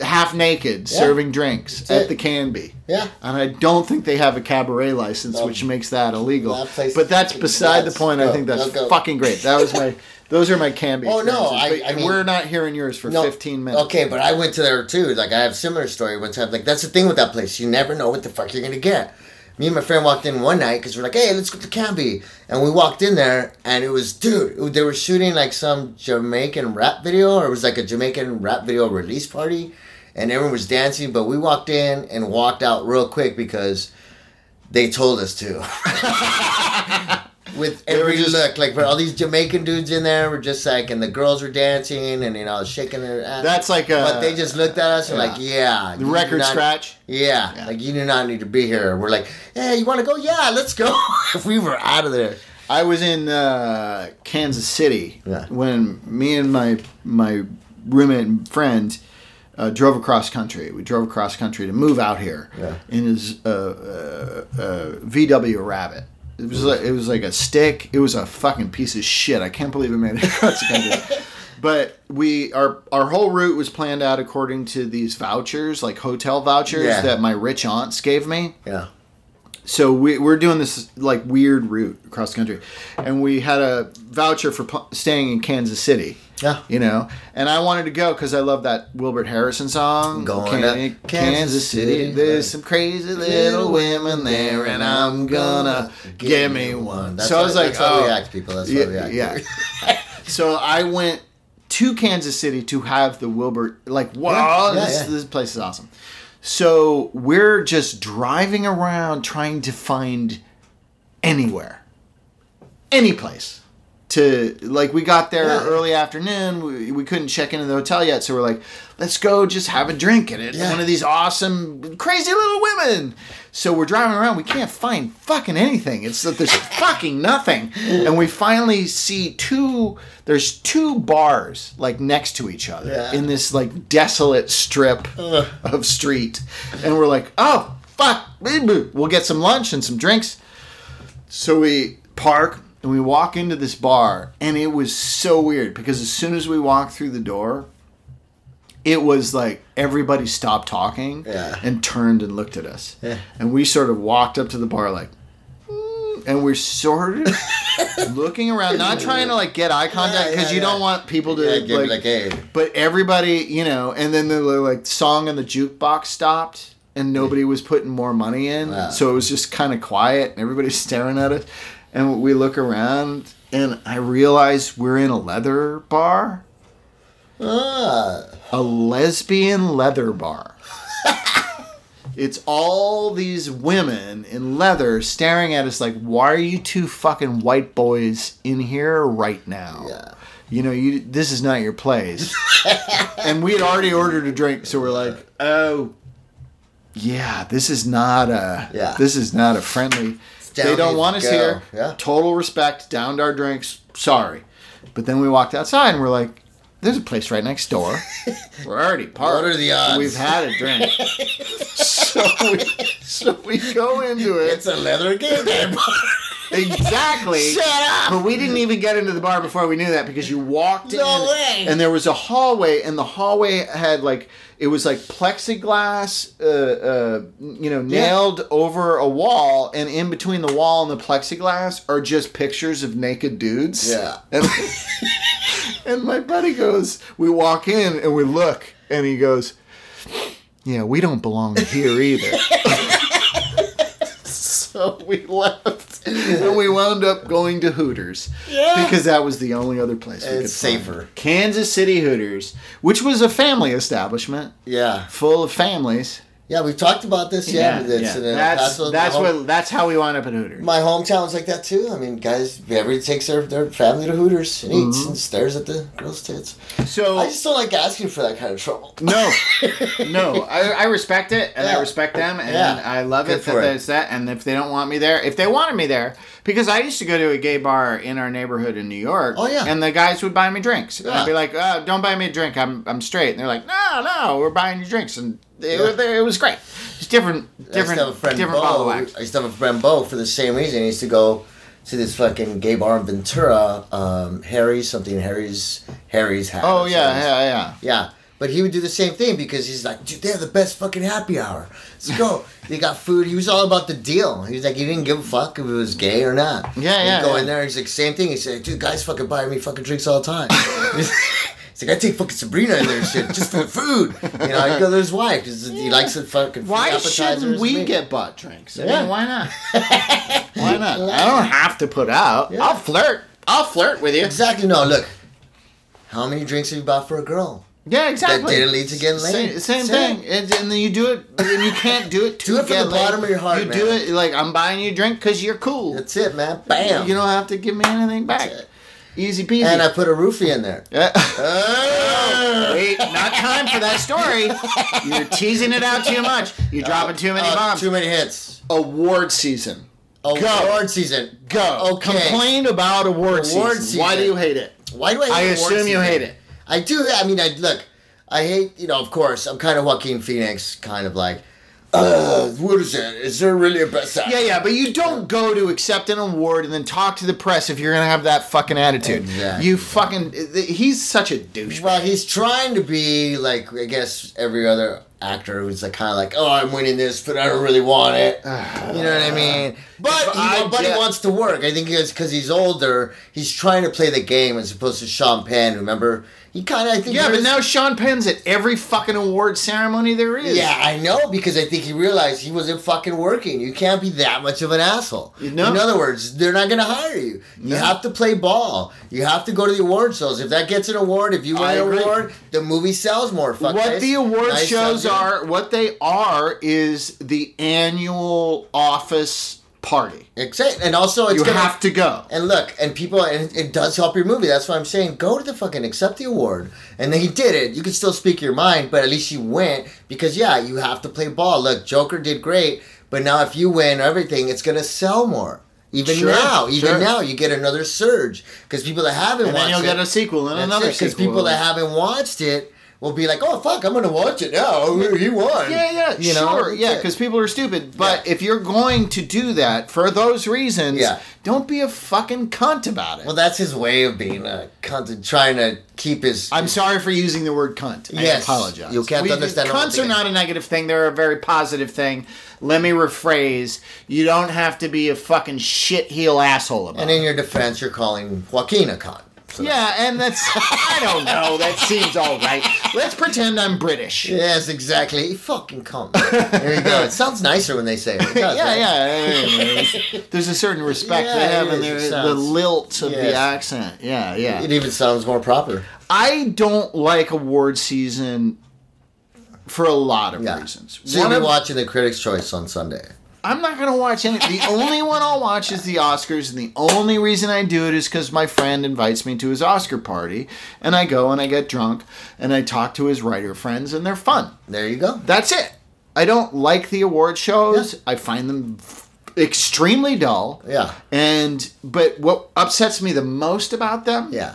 half naked Yeah. serving drinks That's at it. the Canby. Yeah. And I don't think they have a cabaret license, No. which makes that illegal. That place but that's beside nuts. the point. I think that's fucking great. That was my. Those are my Canby. Oh, no. I- I mean- we're not hearing yours for No, 15 minutes. Okay, but I went to there too. Like I have a similar story one time. Like that's the thing with that place. You never know what the fuck you're gonna get. Me and my friend walked in one night because we're like, hey, let's go to Canby. And we walked in there, and it was, dude, they were shooting like some Jamaican rap video, or it was like a Jamaican rap video release party, and everyone was dancing. But we walked in and walked out real quick because they told us to. With every just- look, like for all these Jamaican dudes in there, were just like, and the girls were dancing, and you know, shaking their ass. That's like a. But they just looked at us and yeah. like, yeah. The record not- scratch. Yeah, Yeah. like you do not need to be here. We're like, hey, you want to go? Yeah, let's go. If we were out of there. I was in uh, Kansas City Yeah. when me and my my roommate and friend uh, drove across country. We drove across country to move out here Yeah. in his uh, uh, uh, VW Rabbit. It was like, it was like a stick. It was a fucking piece of shit. I can't believe it made it across the country. But we our our whole route was planned out according to these vouchers, like hotel vouchers Yeah. that my rich aunts gave me Yeah. so we, we're doing this like weird route across the country and we had a voucher for pl- staying in kansas city Yeah. you know and i wanted to go because i love that wilbert harrison song Going Can- to kansas, Kansas city, City. there's some crazy little women there and i'm gonna give me one That's so i was like that's why we oh act, people. That's why we act. yeah, yeah. so i went to kansas city to have the wilbert like wow Yeah, yeah, this, yeah. this place is awesome so we're just driving around trying to find anywhere, any place. To like, we got there Yeah. early afternoon. We, we couldn't check into the hotel yet, so we're like, let's go just have a drink at it. Yeah. One of these awesome, crazy little women. So we're driving around. We can't find fucking anything. It's that there's fucking nothing. And we finally see two. There's two bars like next to each other Yeah. in this like desolate strip Ugh. of street, and we're like, oh fuck, we'll get some lunch and some drinks. So we park and we walk into this bar, and it was so weird because as soon as we walked through the door, it was like everybody stopped talking Yeah. and turned and looked at us, Yeah. and we sort of walked up to the bar like. "Mm," And we're sort of looking around, not trying to like get eye contact because yeah, you don't want people to like, like, hey. but everybody, you know, and then the like song on the jukebox stopped, and nobody was putting more money in, Wow. so it was just kind of quiet, and everybody's staring at us, and we look around, and I realize we're in a leather bar, Ah, a lesbian leather bar. It's all these women in leather staring at us like, why are you two fucking white boys in here right now? Yeah. You know, you this is not your place. and we had already ordered a drink, so we're like, oh, yeah, this is not a, Yeah. this is not a friendly. Down They don't want us go. here. Yeah. Total respect. Downed our drinks. Sorry, but then we walked outside and we're like, there's a place right next door. We're already parked. What are the odds? We've had a drink. so we so we go into it. it's a leather game. Exactly. Shut up. But we didn't even get into the bar before we knew that because you walked No in way. and there was a hallway and the hallway had like it was like plexiglass uh, uh, you know nailed over a wall and in between the wall and the plexiglass are just pictures of naked dudes. Yeah. And, and my buddy goes, we walk in and we look and he goes, yeah, we don't belong here either. so we left and we wound up going to Hooters. Yeah. Because that was the only other place we could It's find. safer. Kansas City Hooters, which was a family establishment Yeah. full of families. Yeah, we've talked about this. Yeah, but it's in That's Paso, that's home- what that's how we wound up at Hooters. My hometown's like that too. I mean, guys, everybody takes their, their family to Hooters and eats Mm-hmm. and stares at the girls' tits. so I just don't like asking for that kind of trouble. No, no, I, I respect it and I respect them and Yeah. I love Good it that it. there's that. And if they don't want me there, if they wanted me there, because I used to go to a gay bar in our neighborhood in New York. Oh, yeah. and the guys would buy me drinks. And I'd be like, oh, "Don't buy me a drink. I'm I'm straight." And they're like, "No, no, we're buying you drinks." And it, Yeah. it was great. It's different, I used different, to have a friend different bottle Bo. of wax. I used to have a friend Bo for the same reason. He used to go to this fucking gay bar in Ventura, um, Harry's something Harry's Harry's house. Oh yeah, yeah, yeah. Yeah. But he would do the same thing because he's like, dude, they have the best fucking happy hour. Let's go. they got food. He was all about the deal. He was like, he didn't give a fuck if it was gay or not. Yeah, He'd yeah, go yeah. in there. He's like, same thing. He said, dude, guys fucking buy me fucking drinks all the time. he's like, I take fucking Sabrina in there and shit just for the food. You know, I go to his wife because he likes the fucking Why shouldn't we meat. get butt drinks? I Yeah. mean, why not? why not? I don't have to put out. Yeah. I'll flirt. I'll flirt with you. Exactly. No, look. How many drinks have you bought for a girl? Yeah, exactly. That didn't lead to getting Same, laid. same Same. thing. And, and then you do it, and you can't do it. To Do it from the bottom of your heart, You do it like I'm buying you a drink because you're cool. That's it, man. Bam. You don't have to give me anything back. Easy peasy. and I put a roofie in there. Yeah. Oh. Wait, not time for that story. You're teasing it out too much. You're dropping too many Uh, bombs. Too many hits. Award season. Award season. Go. Okay. Complain about award, Award season. Why do you hate it? Why do I? Hate I assume you hate it. I do. I mean, I look. I hate. You know, of course, I'm kind of Joaquin Phoenix, kind of like. Uh, what is it? Is there really a best actor? Yeah, yeah, but you don't go to accept an award and then talk to the press if you're gonna have that fucking attitude. Exactly. You fucking. He's such a douche. Well, he's trying to be like I guess every other actor who's like kind of like, oh, I'm winning this, but I don't really want it. you know what I mean? But he, but he wants to work. I think it's because he's older. He's trying to play the game as opposed to Sean Penn. Remember, he kind of I think Yeah, but now Sean Penn's at every fucking award ceremony there is. Yeah, I know because I think he realized he wasn't fucking working. You can't be that much of an asshole. No. In other words, they're not going to hire you. You No. have to play ball. You have to go to the award shows. If that gets an award, if you win I an agree. award, the movie sells more. Fuck what guys. the award Nice shows subject. are, what they are, is the annual office party. Exactly. And also, it's You gonna, have to go. And look, and people, and it, it does help your movie. That's why I'm saying go to the fucking accept the award. And then he did it. You can still speak your mind, but at least you went because yeah, you have to play ball. Look, Joker did great, but now if you win everything, it's gonna sell more. Even Sure, now, even sure. now, you get another surge because people that haven't And then you'll it, get a sequel and another sequel. because people that haven't watched it will be like, oh fuck, I'm gonna watch it now. Oh, he won. Yeah, yeah, You know? sure, yeah, Yeah. because people are stupid. But if you're going to do that for those reasons, Yeah. don't be a fucking cunt about it. Well, that's his way of being a cunt, and trying to keep his. I'm sorry for using the word cunt. I apologize. you can't understand Cunts are not a negative thing. They're a very positive thing. Let me rephrase. You don't have to be a fucking shit heel asshole about it. and in your defense, you're calling Joaquin a cunt. So Yeah, and that's I don't know. That seems all right. Let's pretend I'm British. Yes, exactly. You fucking come. There you go. It sounds nicer when they say it. It does, yeah, right? yeah. There's a certain respect Yeah, they have in their the lilt of the accent. Yeah, yeah. It even sounds more proper. I don't like award season for a lot of Yeah. reasons. So you'll One be of- watching the Critics' Choice on Sunday. I'm not gonna watch any. The only one I'll watch is the Oscars, and the only reason I do it is because my friend invites me to his Oscar party, and I go and I get drunk and I talk to his writer friends, and they're fun. There you go. That's it. I don't like the award shows. I find them extremely dull. Yeah. And but what upsets me the most about them Yeah.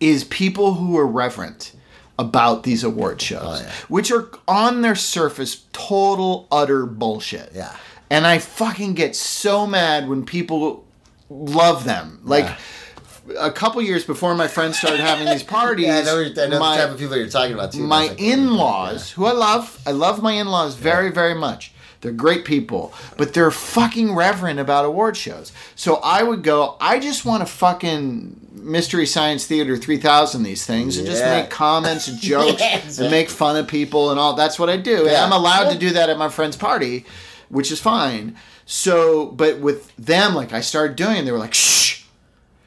is people who are reverent about these award shows, Oh, yeah. which are on their surface total utter bullshit. Yeah. And I fucking get so mad when people love them. Like Yeah. a couple years before my friends started having these parties, Yeah, I know, I know my, the type of people you're talking about too. my like- in-laws, who I love, I love my in-laws very, very much. They're great people, but they're fucking reverent about award shows. So I would go, I just want to fucking Mystery Science Theater 3000 these things and just make comments and jokes Yeah, and make fun of people and all. That's what I do. And I'm allowed to do that at my friend's party, which is fine. So, but with them, like I started doing, they were like, shh.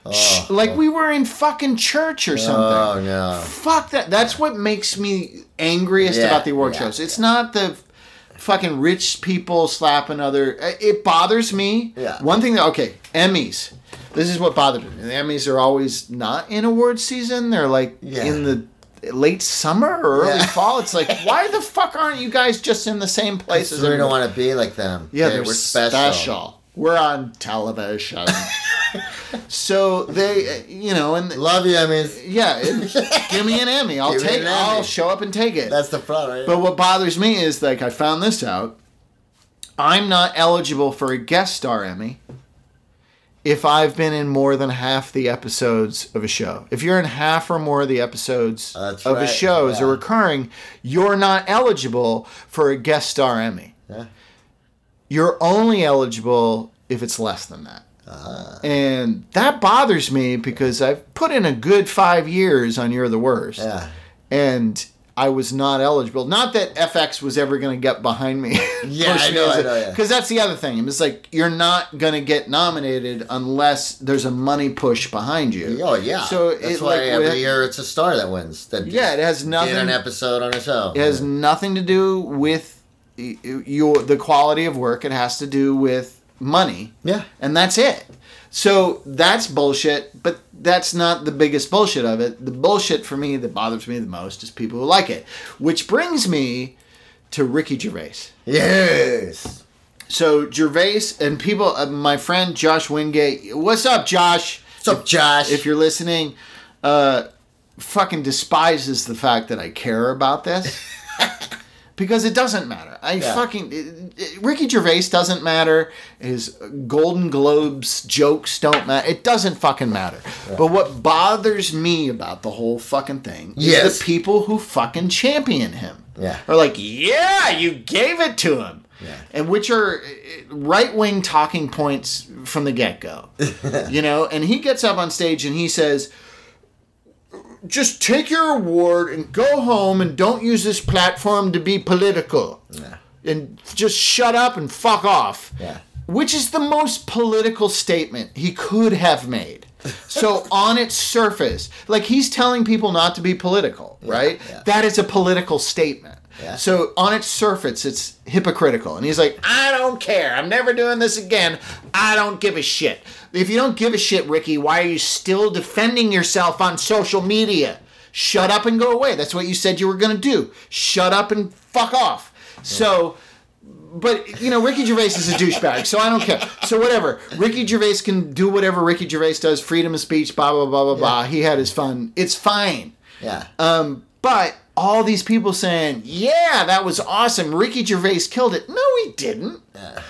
Oh, shh. Like oh. we were in fucking church or something. Oh no. Fuck that. That's what makes me angriest Yeah, about the award yeah, shows. It's not the fucking rich people slapping other. Uh, it bothers me. Yeah. One thing that okay, Emmys. This is what bothers me. The Emmys are always not in award season. They're like Yeah. in the late summer or early Yeah. fall. It's like why the fuck aren't you guys just in the same place as we don't want to be like them. Yeah, they're we're special. special. We're on television. so they, you know, and Love you, Emmys. yeah, it- give me an Emmy. I'll Give take. I'll Emmy. show up and take it. That's the front, right? but what bothers me is like I found this out. I'm not eligible for a guest star Emmy if I've been in more than half the episodes of a show. If you're in half or more of the episodes That's of a right, show as a recurring, you're not eligible for a guest star Emmy. yeah. You're only eligible if it's less than that. Ah. And that bothers me because I've put in a good five years on You're the Worst. Yeah. And I was not eligible. Not that FX was ever going to get behind me. Yeah, I know, I know, yeah. Because that's the other thing. It's like you're not going to get nominated unless there's a money push behind you. Oh yeah. So that's it, why like, every with- year it's a star that wins. That Yeah, it has did nothing. an episode on a show. It has nothing to do with your the quality of work. It has to do with money. Yeah. And that's it. So that's bullshit, but that's not the biggest bullshit of it. The bullshit for me that bothers me the most is people who like it. Which brings me to Ricky Gervais. Yes. So Gervais and people, uh, my friend Josh Wingate, what's up, Josh? What's up, Josh? If you're listening, uh, fucking despises the fact that I care about this. because it doesn't matter. I Yeah. fucking it- it- Ricky Gervais doesn't matter. His Golden Globes jokes don't matter. It doesn't fucking matter. But what bothers me about the whole fucking thing is Yes. the people who fucking champion him. Yeah. Are like, yeah, you gave it to him. Yeah. And which are uh, right wing talking points from the get go. you know, and he gets up on stage and he says, just take your award and go home and don't use this platform to be political. Yeah. And just shut up and fuck off. Yeah. Which is the most political statement he could have made. So on its surface, like he's telling people not to be political, right? yeah. That is a political statement. Yeah. So on its surface, it's hypocritical. And he's like, I don't care. I'm never doing this again. I don't give a shit. If you don't give a shit, Ricky, why are you still defending yourself on social media? Shut up and go away. That's what you said you were going to do. Shut up and fuck off. So, but you know, Ricky Gervais is a douchebag, so I don't care. So whatever. Ricky Gervais can do whatever Ricky Gervais does. Freedom of speech, blah blah blah blah blah. He had his fun. It's fine. Yeah. Um, but all these people saying, "Yeah, that was awesome. Ricky Gervais killed it." No, he didn't.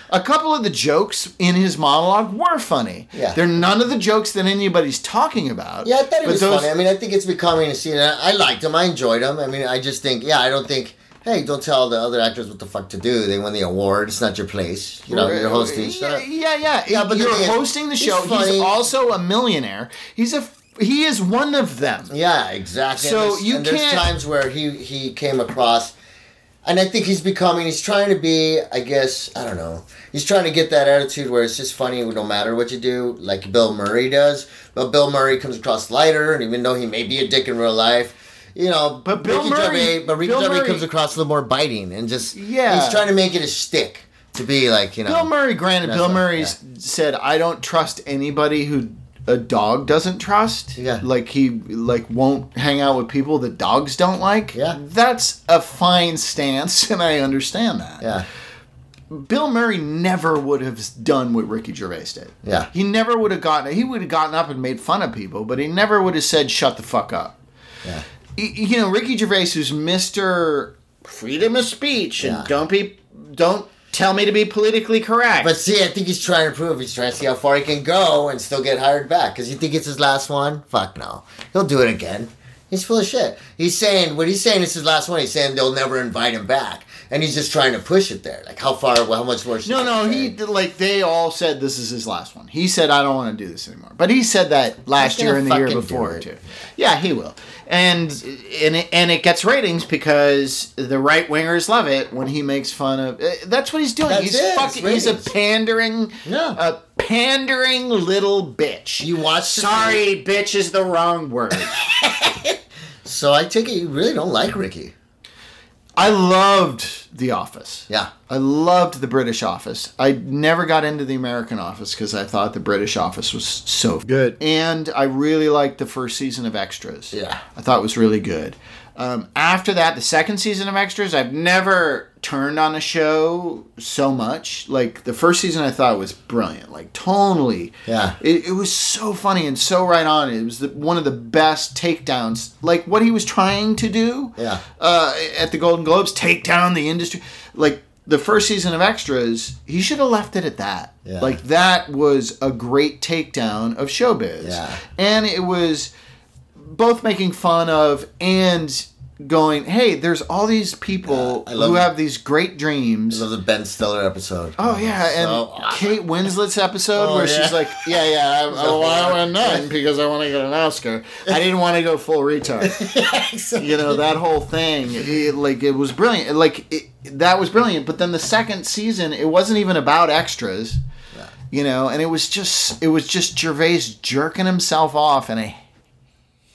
A couple of the jokes in his monologue were funny. Yeah. They're none of the jokes that anybody's talking about. Yeah, I thought it was those- funny. I mean, I think it's becoming a scene. I liked him. I enjoyed him. I mean, I just think, yeah, I don't think. Hey, don't tell the other actors what the fuck to do. They won the award. It's not your place. You know, you're hosting. Yeah, yeah, yeah. Yeah, but you're hosting the show. He's, funny. also a millionaire. He's a he is one of them. Yeah, exactly. So and you and there's times where he he came across, and I think he's becoming. He's trying to be. I guess I don't know. He's trying to get that attitude where it's just funny no matter what you do, like Bill Murray does. But Bill Murray comes across lighter, and even though he may be a dick in real life. You know, But Bill Ricky Murray- Gervais, but Ricky Bill Gervais Murray- comes across a little more biting and just Yeah. he's trying to make it a stick to be like you know. Bill Murray, granted, Bill not- Murray's said, "I don't trust anybody who a dog doesn't trust." Yeah. like he like won't hang out with people that dogs don't like. Yeah. that's a fine stance, and I understand that. Yeah, Bill Murray never would have done what Ricky Gervais did. Yeah. he never would have gotten. He would have gotten up and made fun of people, but he never would have said, "Shut the fuck up." yeah, you know Ricky Gervais who's Mister Freedom of Speech and Yeah. don't be don't tell me to be politically correct. But see, I think he's trying to prove he's trying to see how far he can go and still get hired back. Because you think it's his last one? Fuck no. He'll do it again. He's full of shit. He's saying what he's saying is his last one. He's saying they'll never invite him back, and he's just trying to push it there. Like how far? How much more? should no, no, he like they all said this is his last one. He said I don't want to do this anymore. But he said that last year and the year before too. Yeah, he will. And and it, and it gets ratings because the right wingers love it when he makes fun of. uh, That's what he's doing. That's he's it, fucking. He's a pandering. Yeah. A pandering little bitch. You watch the- Sorry, bitch is the wrong word. So I take it you really don't like Ricky. I loved The Office. Yeah. I loved the British Office. I never got into the American Office because I thought the British Office was so good. And I really liked the first season of Extras. Yeah. I thought it was really good. Um, after that, the second season of Extras, I've never turned on a show so much. Like the first season, I thought was brilliant. Like tonally, Yeah. it, it was so funny and so right on. It was the, one of the best takedowns. Like what he was trying to do Yeah. uh, at the Golden Globes, take down the industry. Like the first season of Extras, he should have left it at that. Yeah. Like that was a great takedown of showbiz. Yeah. And it was both making fun of and going, hey, there's all these people Yeah, who it. have these great dreams. I love the Ben Stiller episode. Oh yeah, and So- Kate Winslet's episode Oh, where yeah. she's like, "Yeah, yeah, I, I, I went nun because I want to get an Oscar. I didn't want to go full retard." you know that whole thing, it, like it was brilliant. Like it, that was brilliant. But then the second season, it wasn't even about extras, you know, and it was just it was just Gervais jerking himself off, and I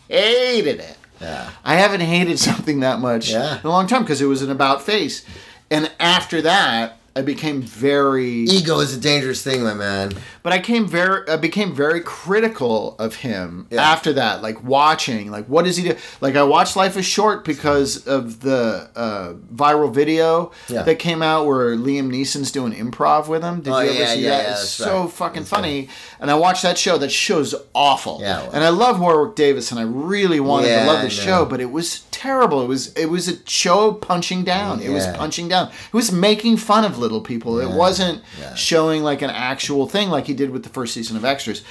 hated it. Yeah. I haven't hated something that much Yeah. in a long time because it was an about face. And after that, I became very Ego is a dangerous thing, my man. but I came very I became very critical of him Yeah. after that, like watching, like what does he do? Like I watched Life is Short because of the uh, viral video Yeah. that came out where Liam Neeson's doing improv with him. Did Oh, you ever yeah, see that? yeah, it's so right. fucking That's funny. And I watched that show. That show's awful. Yeah, was. and I love Warwick Davis, and I really wanted to love the show, but it was terrible. It was it was a show punching down. It was punching down. It was making fun of little people. It wasn't Yeah. showing like an actual thing like he did with the first season of Extras.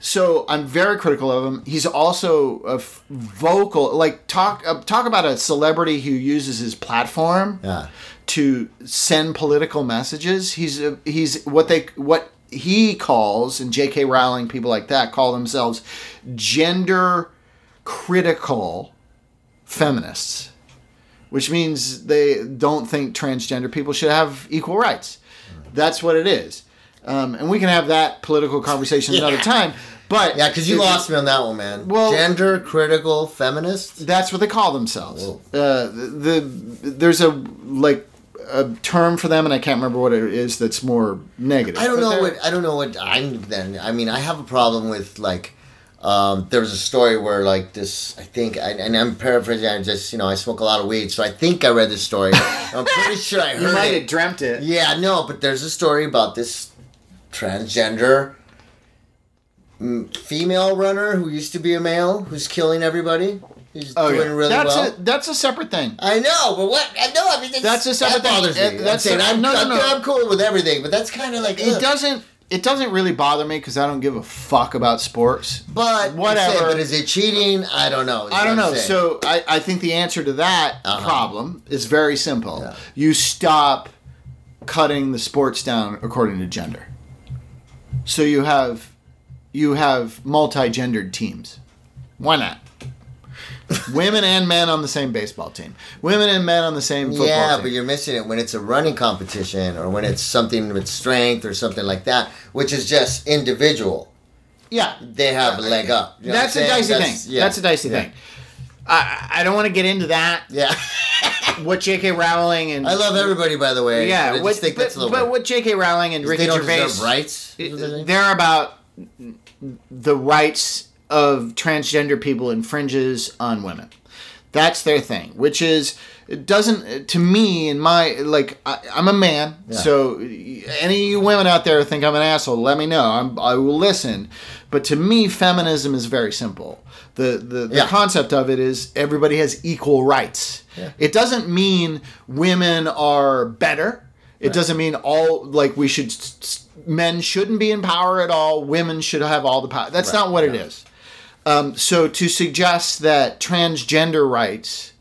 So I'm very critical of him. He's also a f- vocal, like talk uh, talk about a celebrity who uses his platform Yeah. to send political messages. He's a, he's what they what he calls and J.K. Rowling people like that call themselves gender critical feminists, which means they don't think transgender people should have equal rights. That's what it is. Um, and we can have that political conversation another Yeah. time. But Yeah, because you lost me on that one, man. Well- Gender critical feminist. That's what they call themselves. Uh, the, the there's a like a term for them, and I can't remember what it is. That's more negative. I don't But know what I don't know what I'm then. I mean, I have a problem with like. Um, there was a story where like this. I think, I, and I'm paraphrasing. I just you know I smoke a lot of weed, so I think I read this story. I'm pretty sure I You might it. have dreamt it. Yeah, no, but there's a story about this transgender mm, female runner who used to be a male who's killing everybody. He's Oh doing yeah, really that's well. a that's a separate thing. I know, but what? I know. I mean, That's a separate that thing. bothers me. that's I'm saying a- I'm, no, no, I'm, no. I'm cool with everything, but that's kind of like It ugh. doesn't it doesn't really bother me because I don't give a fuck about sports. But Whatever. but is it cheating? I don't know. I don't know. So I, I think the answer to that Uh-huh. problem is very simple. Yeah. You stop cutting the sports down according to gender. So you have you have multi-gendered teams. Why not? Women and men on the same baseball team. Women and men on the same football yeah, team. but you're missing it when it's a running competition or when it's something with strength or something like that, which is just individual. yeah, They have a leg up. You know that's a what I'm dicey saying? thing. That's- a dicey thing. I, I don't want to get into that. Yeah. What J.K. Rowling and I love everybody, by the way. Yeah, what, but, that's a but what J.K. Rowling and Ricky they don't Gervais rights. is what they're saying? they're about the rights of transgender people infringes on women. That's their thing, which is it doesn't to me in my like I, I'm a man, Yeah. so any of you women out there think I'm an asshole, let me know. I'm, I will listen. But to me, feminism is very simple. The the, the Yeah. concept of it is everybody has equal rights. Yeah. It doesn't mean women are better. It doesn't mean all like we should men shouldn't be in power at all. Women should have all the power. That's not what it is. Um, so to suggest that transgender rights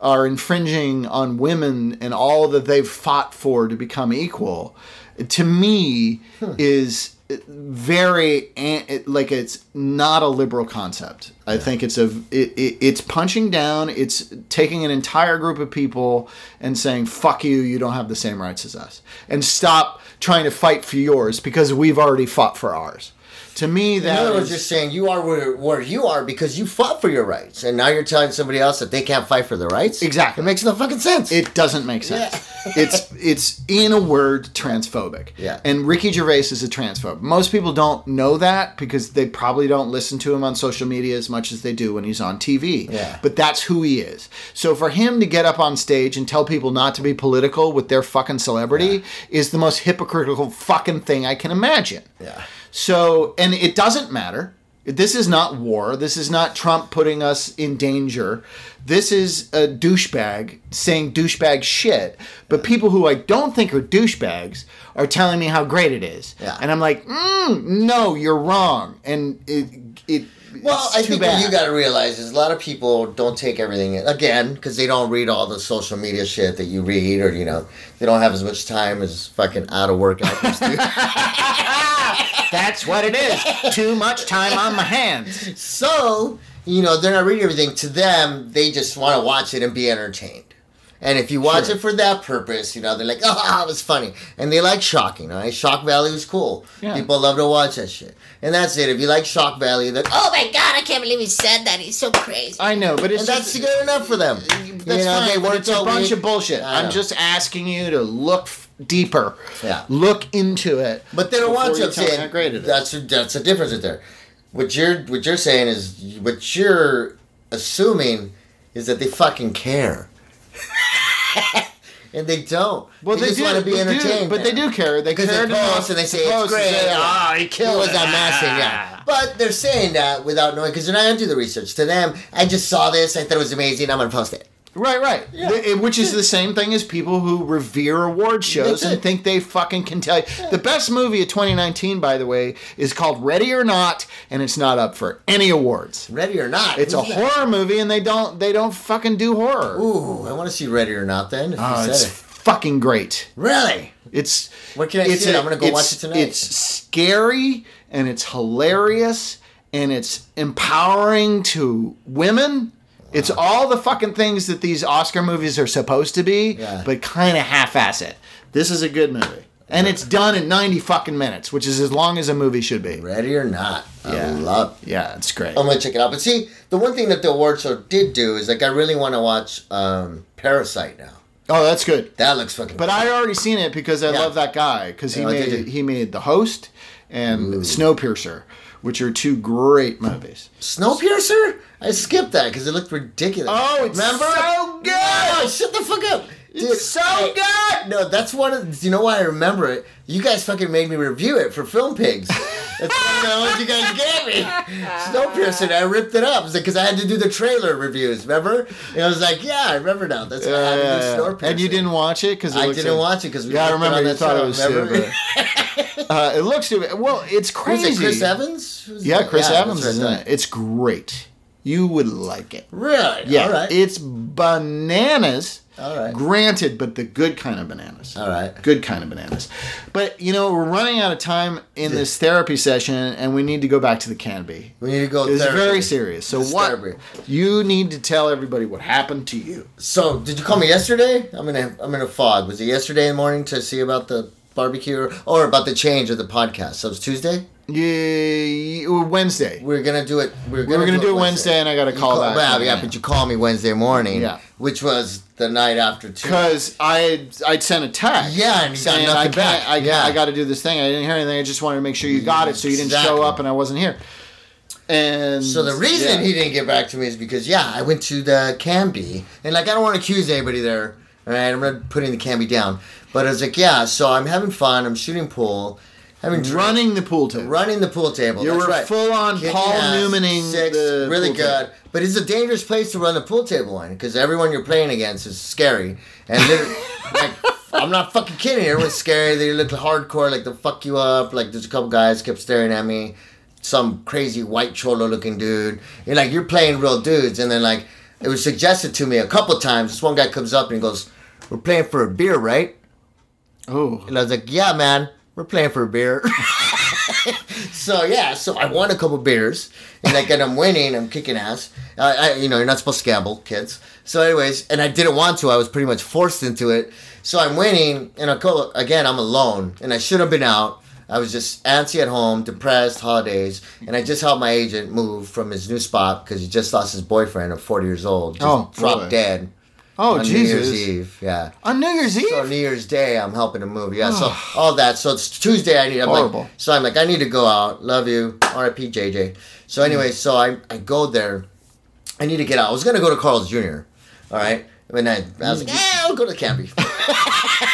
are infringing on women and all that they've fought for to become equal, to me is very like it's not a liberal concept. I think it's a it, it, it's punching down. It's taking an entire group of people and saying "fuck you," you don't have the same rights as us, and stop trying to fight for yours because we've already fought for ours. To me, In that other words, you're saying you are where, where you are because you fought for your rights, and now you're telling somebody else that they can't fight for their rights. Exactly. It makes no fucking sense. It doesn't make sense. it's it's in a word transphobic. Yeah. And Ricky Gervais is a transphobe. Most people don't know that because they probably don't listen to him on social media as much as they do when he's on TV. Yeah. But that's who he is. So for him to get up on stage and tell people not to be political with their fucking celebrity is the most hypocritical fucking thing I can imagine. Yeah. So, and it doesn't matter. This is not war. This is not Trump putting us in danger. This is a douchebag saying douchebag shit. But people who I don't think are douchebags are telling me how great it is. Yeah. And I'm like, mm, no, you're wrong. And it, it Well, I think bad. what you got to realize is a lot of people don't take everything in, again because they don't read all the social media shit that you read, or you know, they don't have as much time as fucking out of work actors do. That's what it is. Too much time on my hands. so you know, they're not reading everything. To them, they just want to watch it and be entertained. And if you watch Sure. it for that purpose, you know, they're like, oh, it was funny. And they like shocking, all right? Shock Value is cool. Yeah. People love to watch that shit. And that's it. If you like Shock Value, then, oh my God, I can't believe he said that. He's so crazy. I know, but it's and that's good enough for them. That's you know, fine, they worked it's a bunch week. of bullshit. I'm just asking you to look deeper. Yeah. Look into it. But they don't want to. you tell me how great it is. that's that's a difference right there. What you're what you're saying is what you're assuming is that they fucking care. and they don't. Well, they, they, just do, want to be they do, entertained. but they do care. They Because care they enough post and they to say it's great. say, "Oh, he killed It was that massive, yeah. Ah. But they're saying that without knowing because they're not gonna do the research. To them, I just saw this. I thought it was amazing. I'm gonna post it. Right, right. The- which is the same thing as people who revere award shows and think they fucking can tell you. The best movie of 2019, by the way, is called Ready or Not, and it's not up for any awards. Ready or not? It's a that? horror movie, and they don't they don't fucking do horror. Ooh, I want to see Ready or Not. Then if Oh, you ah, it's it. fucking great. Really. It's what can I it's see? A, I'm gonna go watch it tonight. It's scary and it's hilarious and it's empowering to women. It's all the fucking things that these Oscar movies are supposed to be, Yeah. but kind of half-ass it. This is a good movie, and it's done in ninety fucking minutes, which is as long as a movie should be. Ready or not. I Yeah. love. Yeah, it's great. I'm gonna check it out. But see, the one thing that the award show did do is like I really want to watch um, Parasite now. oh, that's good. That looks fucking. But I already seen it because I Yeah. love that guy because he Yeah, made he made The Host and Snowpiercer, which are two great movies. Snowpiercer. I skipped that because it looked ridiculous. Oh, it's remember? so good! No, shut the fuck up. Dude, so I- good! No, that's one of. You know why I remember it? You guys fucking made me review it for Film Pigs. That's one of the ones you guys gave me. Snowpiercer. I ripped it up because I had to do the trailer reviews. Remember? And I was like, yeah, I remember now. That's why I had to do Snowpiercer. And you didn't watch it because I didn't watch it because we Yeah, I remember you thought it was remember? stupid. uh, it looks stupid. Well, it's Was crazy. it Chris Evans? Who's Yeah. Chris that's Evans is in it. It's great. You would like it. Really? Yeah, All right. it's bananas. All right. Granted, but the good kind of bananas. All right. Good kind of bananas. But you know, we're running out of time in this therapy session, and we need to go back to the Canby. We need to go. It's very serious. So It's what? therapy. You need to tell everybody what happened to you. So, did you call me yesterday? I'm in a I'm in a fog. Was it yesterday in the morning to see about the barbecue or, about the change of the podcast? So it's Tuesday. Yeah, Wednesday. We're gonna do it. We're gonna, were gonna do it Wednesday, and I got a call call- back. Well, yeah, but you called me Wednesday morning. Yeah. Which was the night after Tuesday. because I I'd sent a text. Yeah, and saying nothing I can't. back. I, Yeah. I got to do this thing. I didn't hear anything. I just wanted to make sure you mm, got it, so you didn't show up and I wasn't here. And So the reason yeah. he didn't get back to me is because yeah, I went to the Canby and like I don't want to accuse anybody there. All right, I'm not putting the Canby down, but I was like, yeah. So I'm having fun. I'm shooting pool, having running the pool table. running the pool table. You That's were right. full on Kicking Paul ass, Newmaning six, the really good. table. But it's a dangerous place to run the pool table in because everyone you're playing against is scary and like I'm not fucking kidding. Everyone's scary. They look hardcore, like they'll fuck you up. Like there's a couple guys kept staring at me. Some crazy white cholo looking dude. You're like, you're playing real dudes. And then like, it was suggested to me a couple times. This one guy comes up and he goes, we're playing for a beer, right? Oh. And I was like, yeah, man, we're playing for a beer. so yeah, so I won a couple beers, and like, and I'm winning, I'm kicking ass. I, I, you know, you're not supposed to gamble, kids. So, anyways, and I didn't want to. I was pretty much forced into it. So I'm winning, and I call again. I'm alone, and I should have been out. I was just antsy at home, depressed, holidays, and I just helped my agent move from his new spot because he just lost his boyfriend of 40 years old. Just Oh, dropped boy. dead. Oh, on Jesus. New Year's Eve, yeah. On New Year's Eve? So New Year's Day, I'm helping him move. Yeah, so all that. So it's Tuesday. I need. I'm Horrible. like, so I'm like, I need to go out. Love you, R.I.P. JJ. So mm. anyway, so I I go there. I need to get out. I was gonna go to Carl's Jr. All right, and I, I was like, mm. yeah, I'll go to Canby.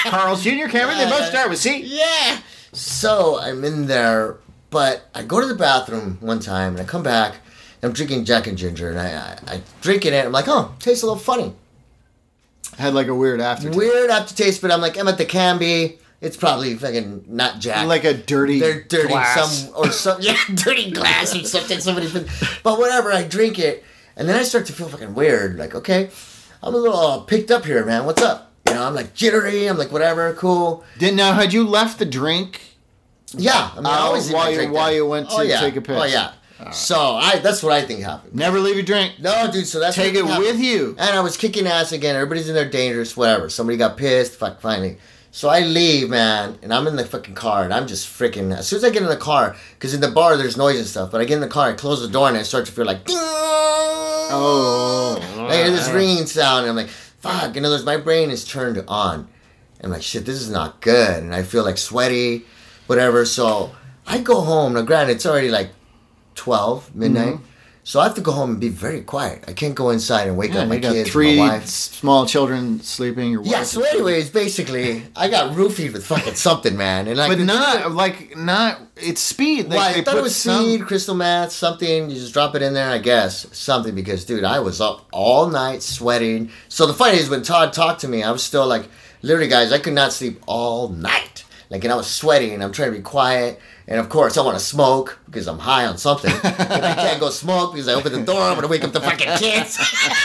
Carl's Jr. Cameron, they both start with C. yeah. So I'm in there, but I go to the bathroom one time and I come back. And I'm drinking Jack and Ginger, and I, I, I drinking it. I'm like, oh, tastes a little funny. Had like a weird aftertaste. Weird aftertaste, but I'm like, I'm at the Canby. It's probably fucking not Jack. Like a dirty they're dirty glass. some or some yeah dirty glass or something somebody put, but whatever I drink it and then I start to feel fucking weird like okay I'm a little uh, picked up here man what's up you know I'm like jittery I'm like whatever cool Did now had you left the drink yeah I mean I Oh, always leave my while you- drink while you went to oh, yeah. take a piss. oh yeah so I that's what I think happened never leave your drink. no dude so that's Take it happened. with you. And I was kicking ass again. Everybody's in there dangerous, whatever. Somebody got pissed. Fuck, finally. So I leave, man, and I'm in the fucking car, and I'm just freaking. As soon as I get in the car, because in the bar there's noise and stuff, but I get in the car, I close the door, and I start to feel like. Ding! Oh. I hear this ringing sound, and I'm like, fuck. In other words, my brain is turned on. I'm like, shit, this is not good. And I feel like sweaty, whatever. So I go home. Now, granted, it's already like 12, midnight. Mm-hmm. So I have to go home and be very quiet. I can't go inside and wake Yeah, up my you got kids, three my wife. small children sleeping. Your Yeah, so anyways, basically, I got roofied with fucking something, man. And like, but the- not like not. It's speed. Like, Well, I thought it was some- seed, crystal meth, something. You just drop it in there, I guess. Something, because, dude, I was up all night sweating. So the funny is, when Todd talked to me, I was still like, literally, guys, I could not sleep all night. Like, and I was sweating, and I'm trying to be quiet. And of course, I want to smoke because I'm high on something. I can't go smoke because I open the door, I'm going to wake up the fucking kids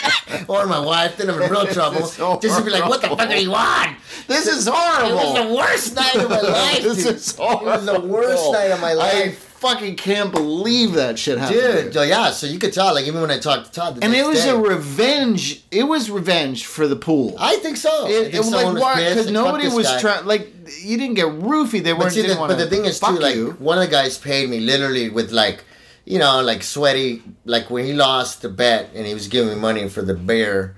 or my wife. Then I'm in real trouble. so Just to be like, what the fuck are you on? This is horrible. It was the worst night of my life. this dude. is horrible. It was the worst night of my life. I fucking can't believe that shit happened. Dude, yeah, so you could tell, like even when I talked to Todd, the And it was day, a revenge. It was revenge for the pool. I think so. I It, think it was like why? Because like, nobody was trying. Like you didn't get roofied. They But weren't. see, the, but the thing is too, fuck like you. one of the guys paid me literally with like, you know, like sweaty, like when he lost the bet and he was giving me money for the beer,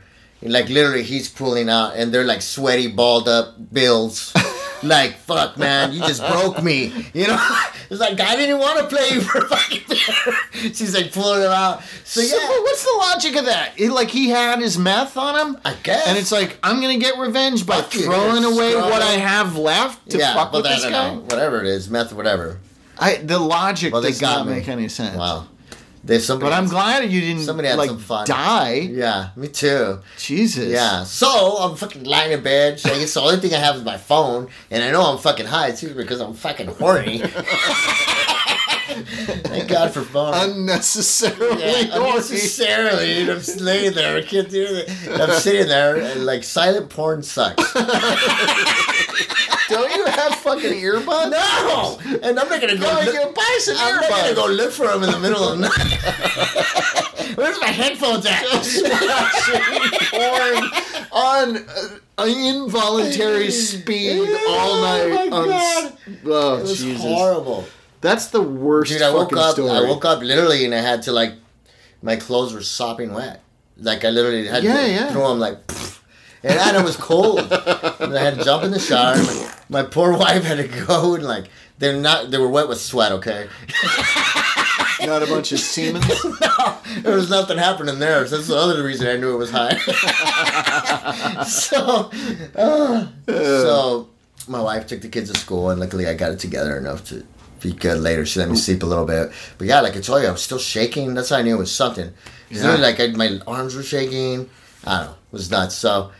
like literally he's pulling out and they're like sweaty, balled up bills. like fuck, man, you just broke me. You know, it's like I didn't want to play you for fucking. She's like pulling them out. So So, yeah, what's the logic of that? It, like he had his meth on him, I guess. and it's like I'm gonna get revenge by Fuck throwing you're away what I have left to yeah, fuck with this uh, guy. know, whatever it is, meth, whatever. I the logic Well, they does got not make any sense. Wow. There's somebody. But I'm glad you didn't Somebody had like some fun. die. Yeah, me too. Jesus. Yeah. So I'm fucking lying in bed. So I guess the only thing I have is my phone, and I know I'm fucking high too because I'm fucking horny. Thank God for phone. Unnecessarily yeah, unnecessarily, and I'm laying there. I can't do it. I'm sitting there, and like silent porn sucks. Don't you have fucking earbuds? No, and I'm not gonna go. Look- you buy some I'm not gonna go look for them in the middle of the night. Where's my headphones at? porn on uh, involuntary speed all night. Oh my s- Oh It was Jesus! horrible. That's the worst Dude, I woke up. story. I woke up literally, and I had to like, my clothes were sopping wet. Like I literally had Yeah, to yeah. throw them like, pfft. And, it was cold. and I had to jump in the shower. My, my poor wife had to go and like they're not. They were wet with sweat. Okay, Not a bunch of semen. no, there was nothing happening there. So that's the other reason I knew it was high. so, uh, so my wife took the kids to school, and luckily I got it together enough to be good later. She let me sleep a little bit. But yeah, like I told you, I was still shaking. That's how I knew it was something. Yeah. like I, my arms were shaking. I don't know. It was nuts. So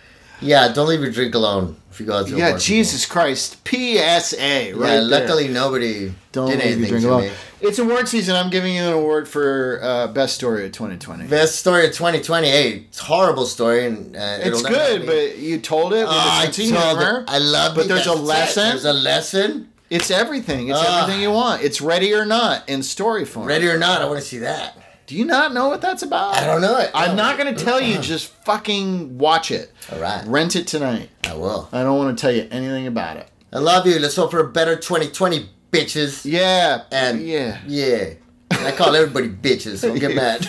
Yeah, don't leave your drink alone if you go out to Yeah. Jesus Christ. PSA, right? Yeah, there. luckily nobody Don't did leave your anything drink to alone. me. It's award season. I'm giving you an award for uh, best story of 2020. Best story of 2028. It's a horrible story, and uh, it's good, but you told it a I told humor. it. I love But it. But there's a That's it. lesson. There's a lesson. It's everything. It's Ah. everything you want. It's ready or not in story form. Ready or not, I want to see that. Do you not know what that's about? I don't know it. I'm No. not going to tell you. Just fucking watch it. All right, Rent it tonight. I will. I don't want to tell you anything about it. I love you. Let's hope for a better 2020, bitches. Yeah. And yeah. yeah. I call everybody bitches. Don't get mad.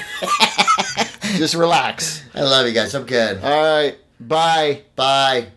Just relax. I love you guys. I'm good. All right. Bye. Bye.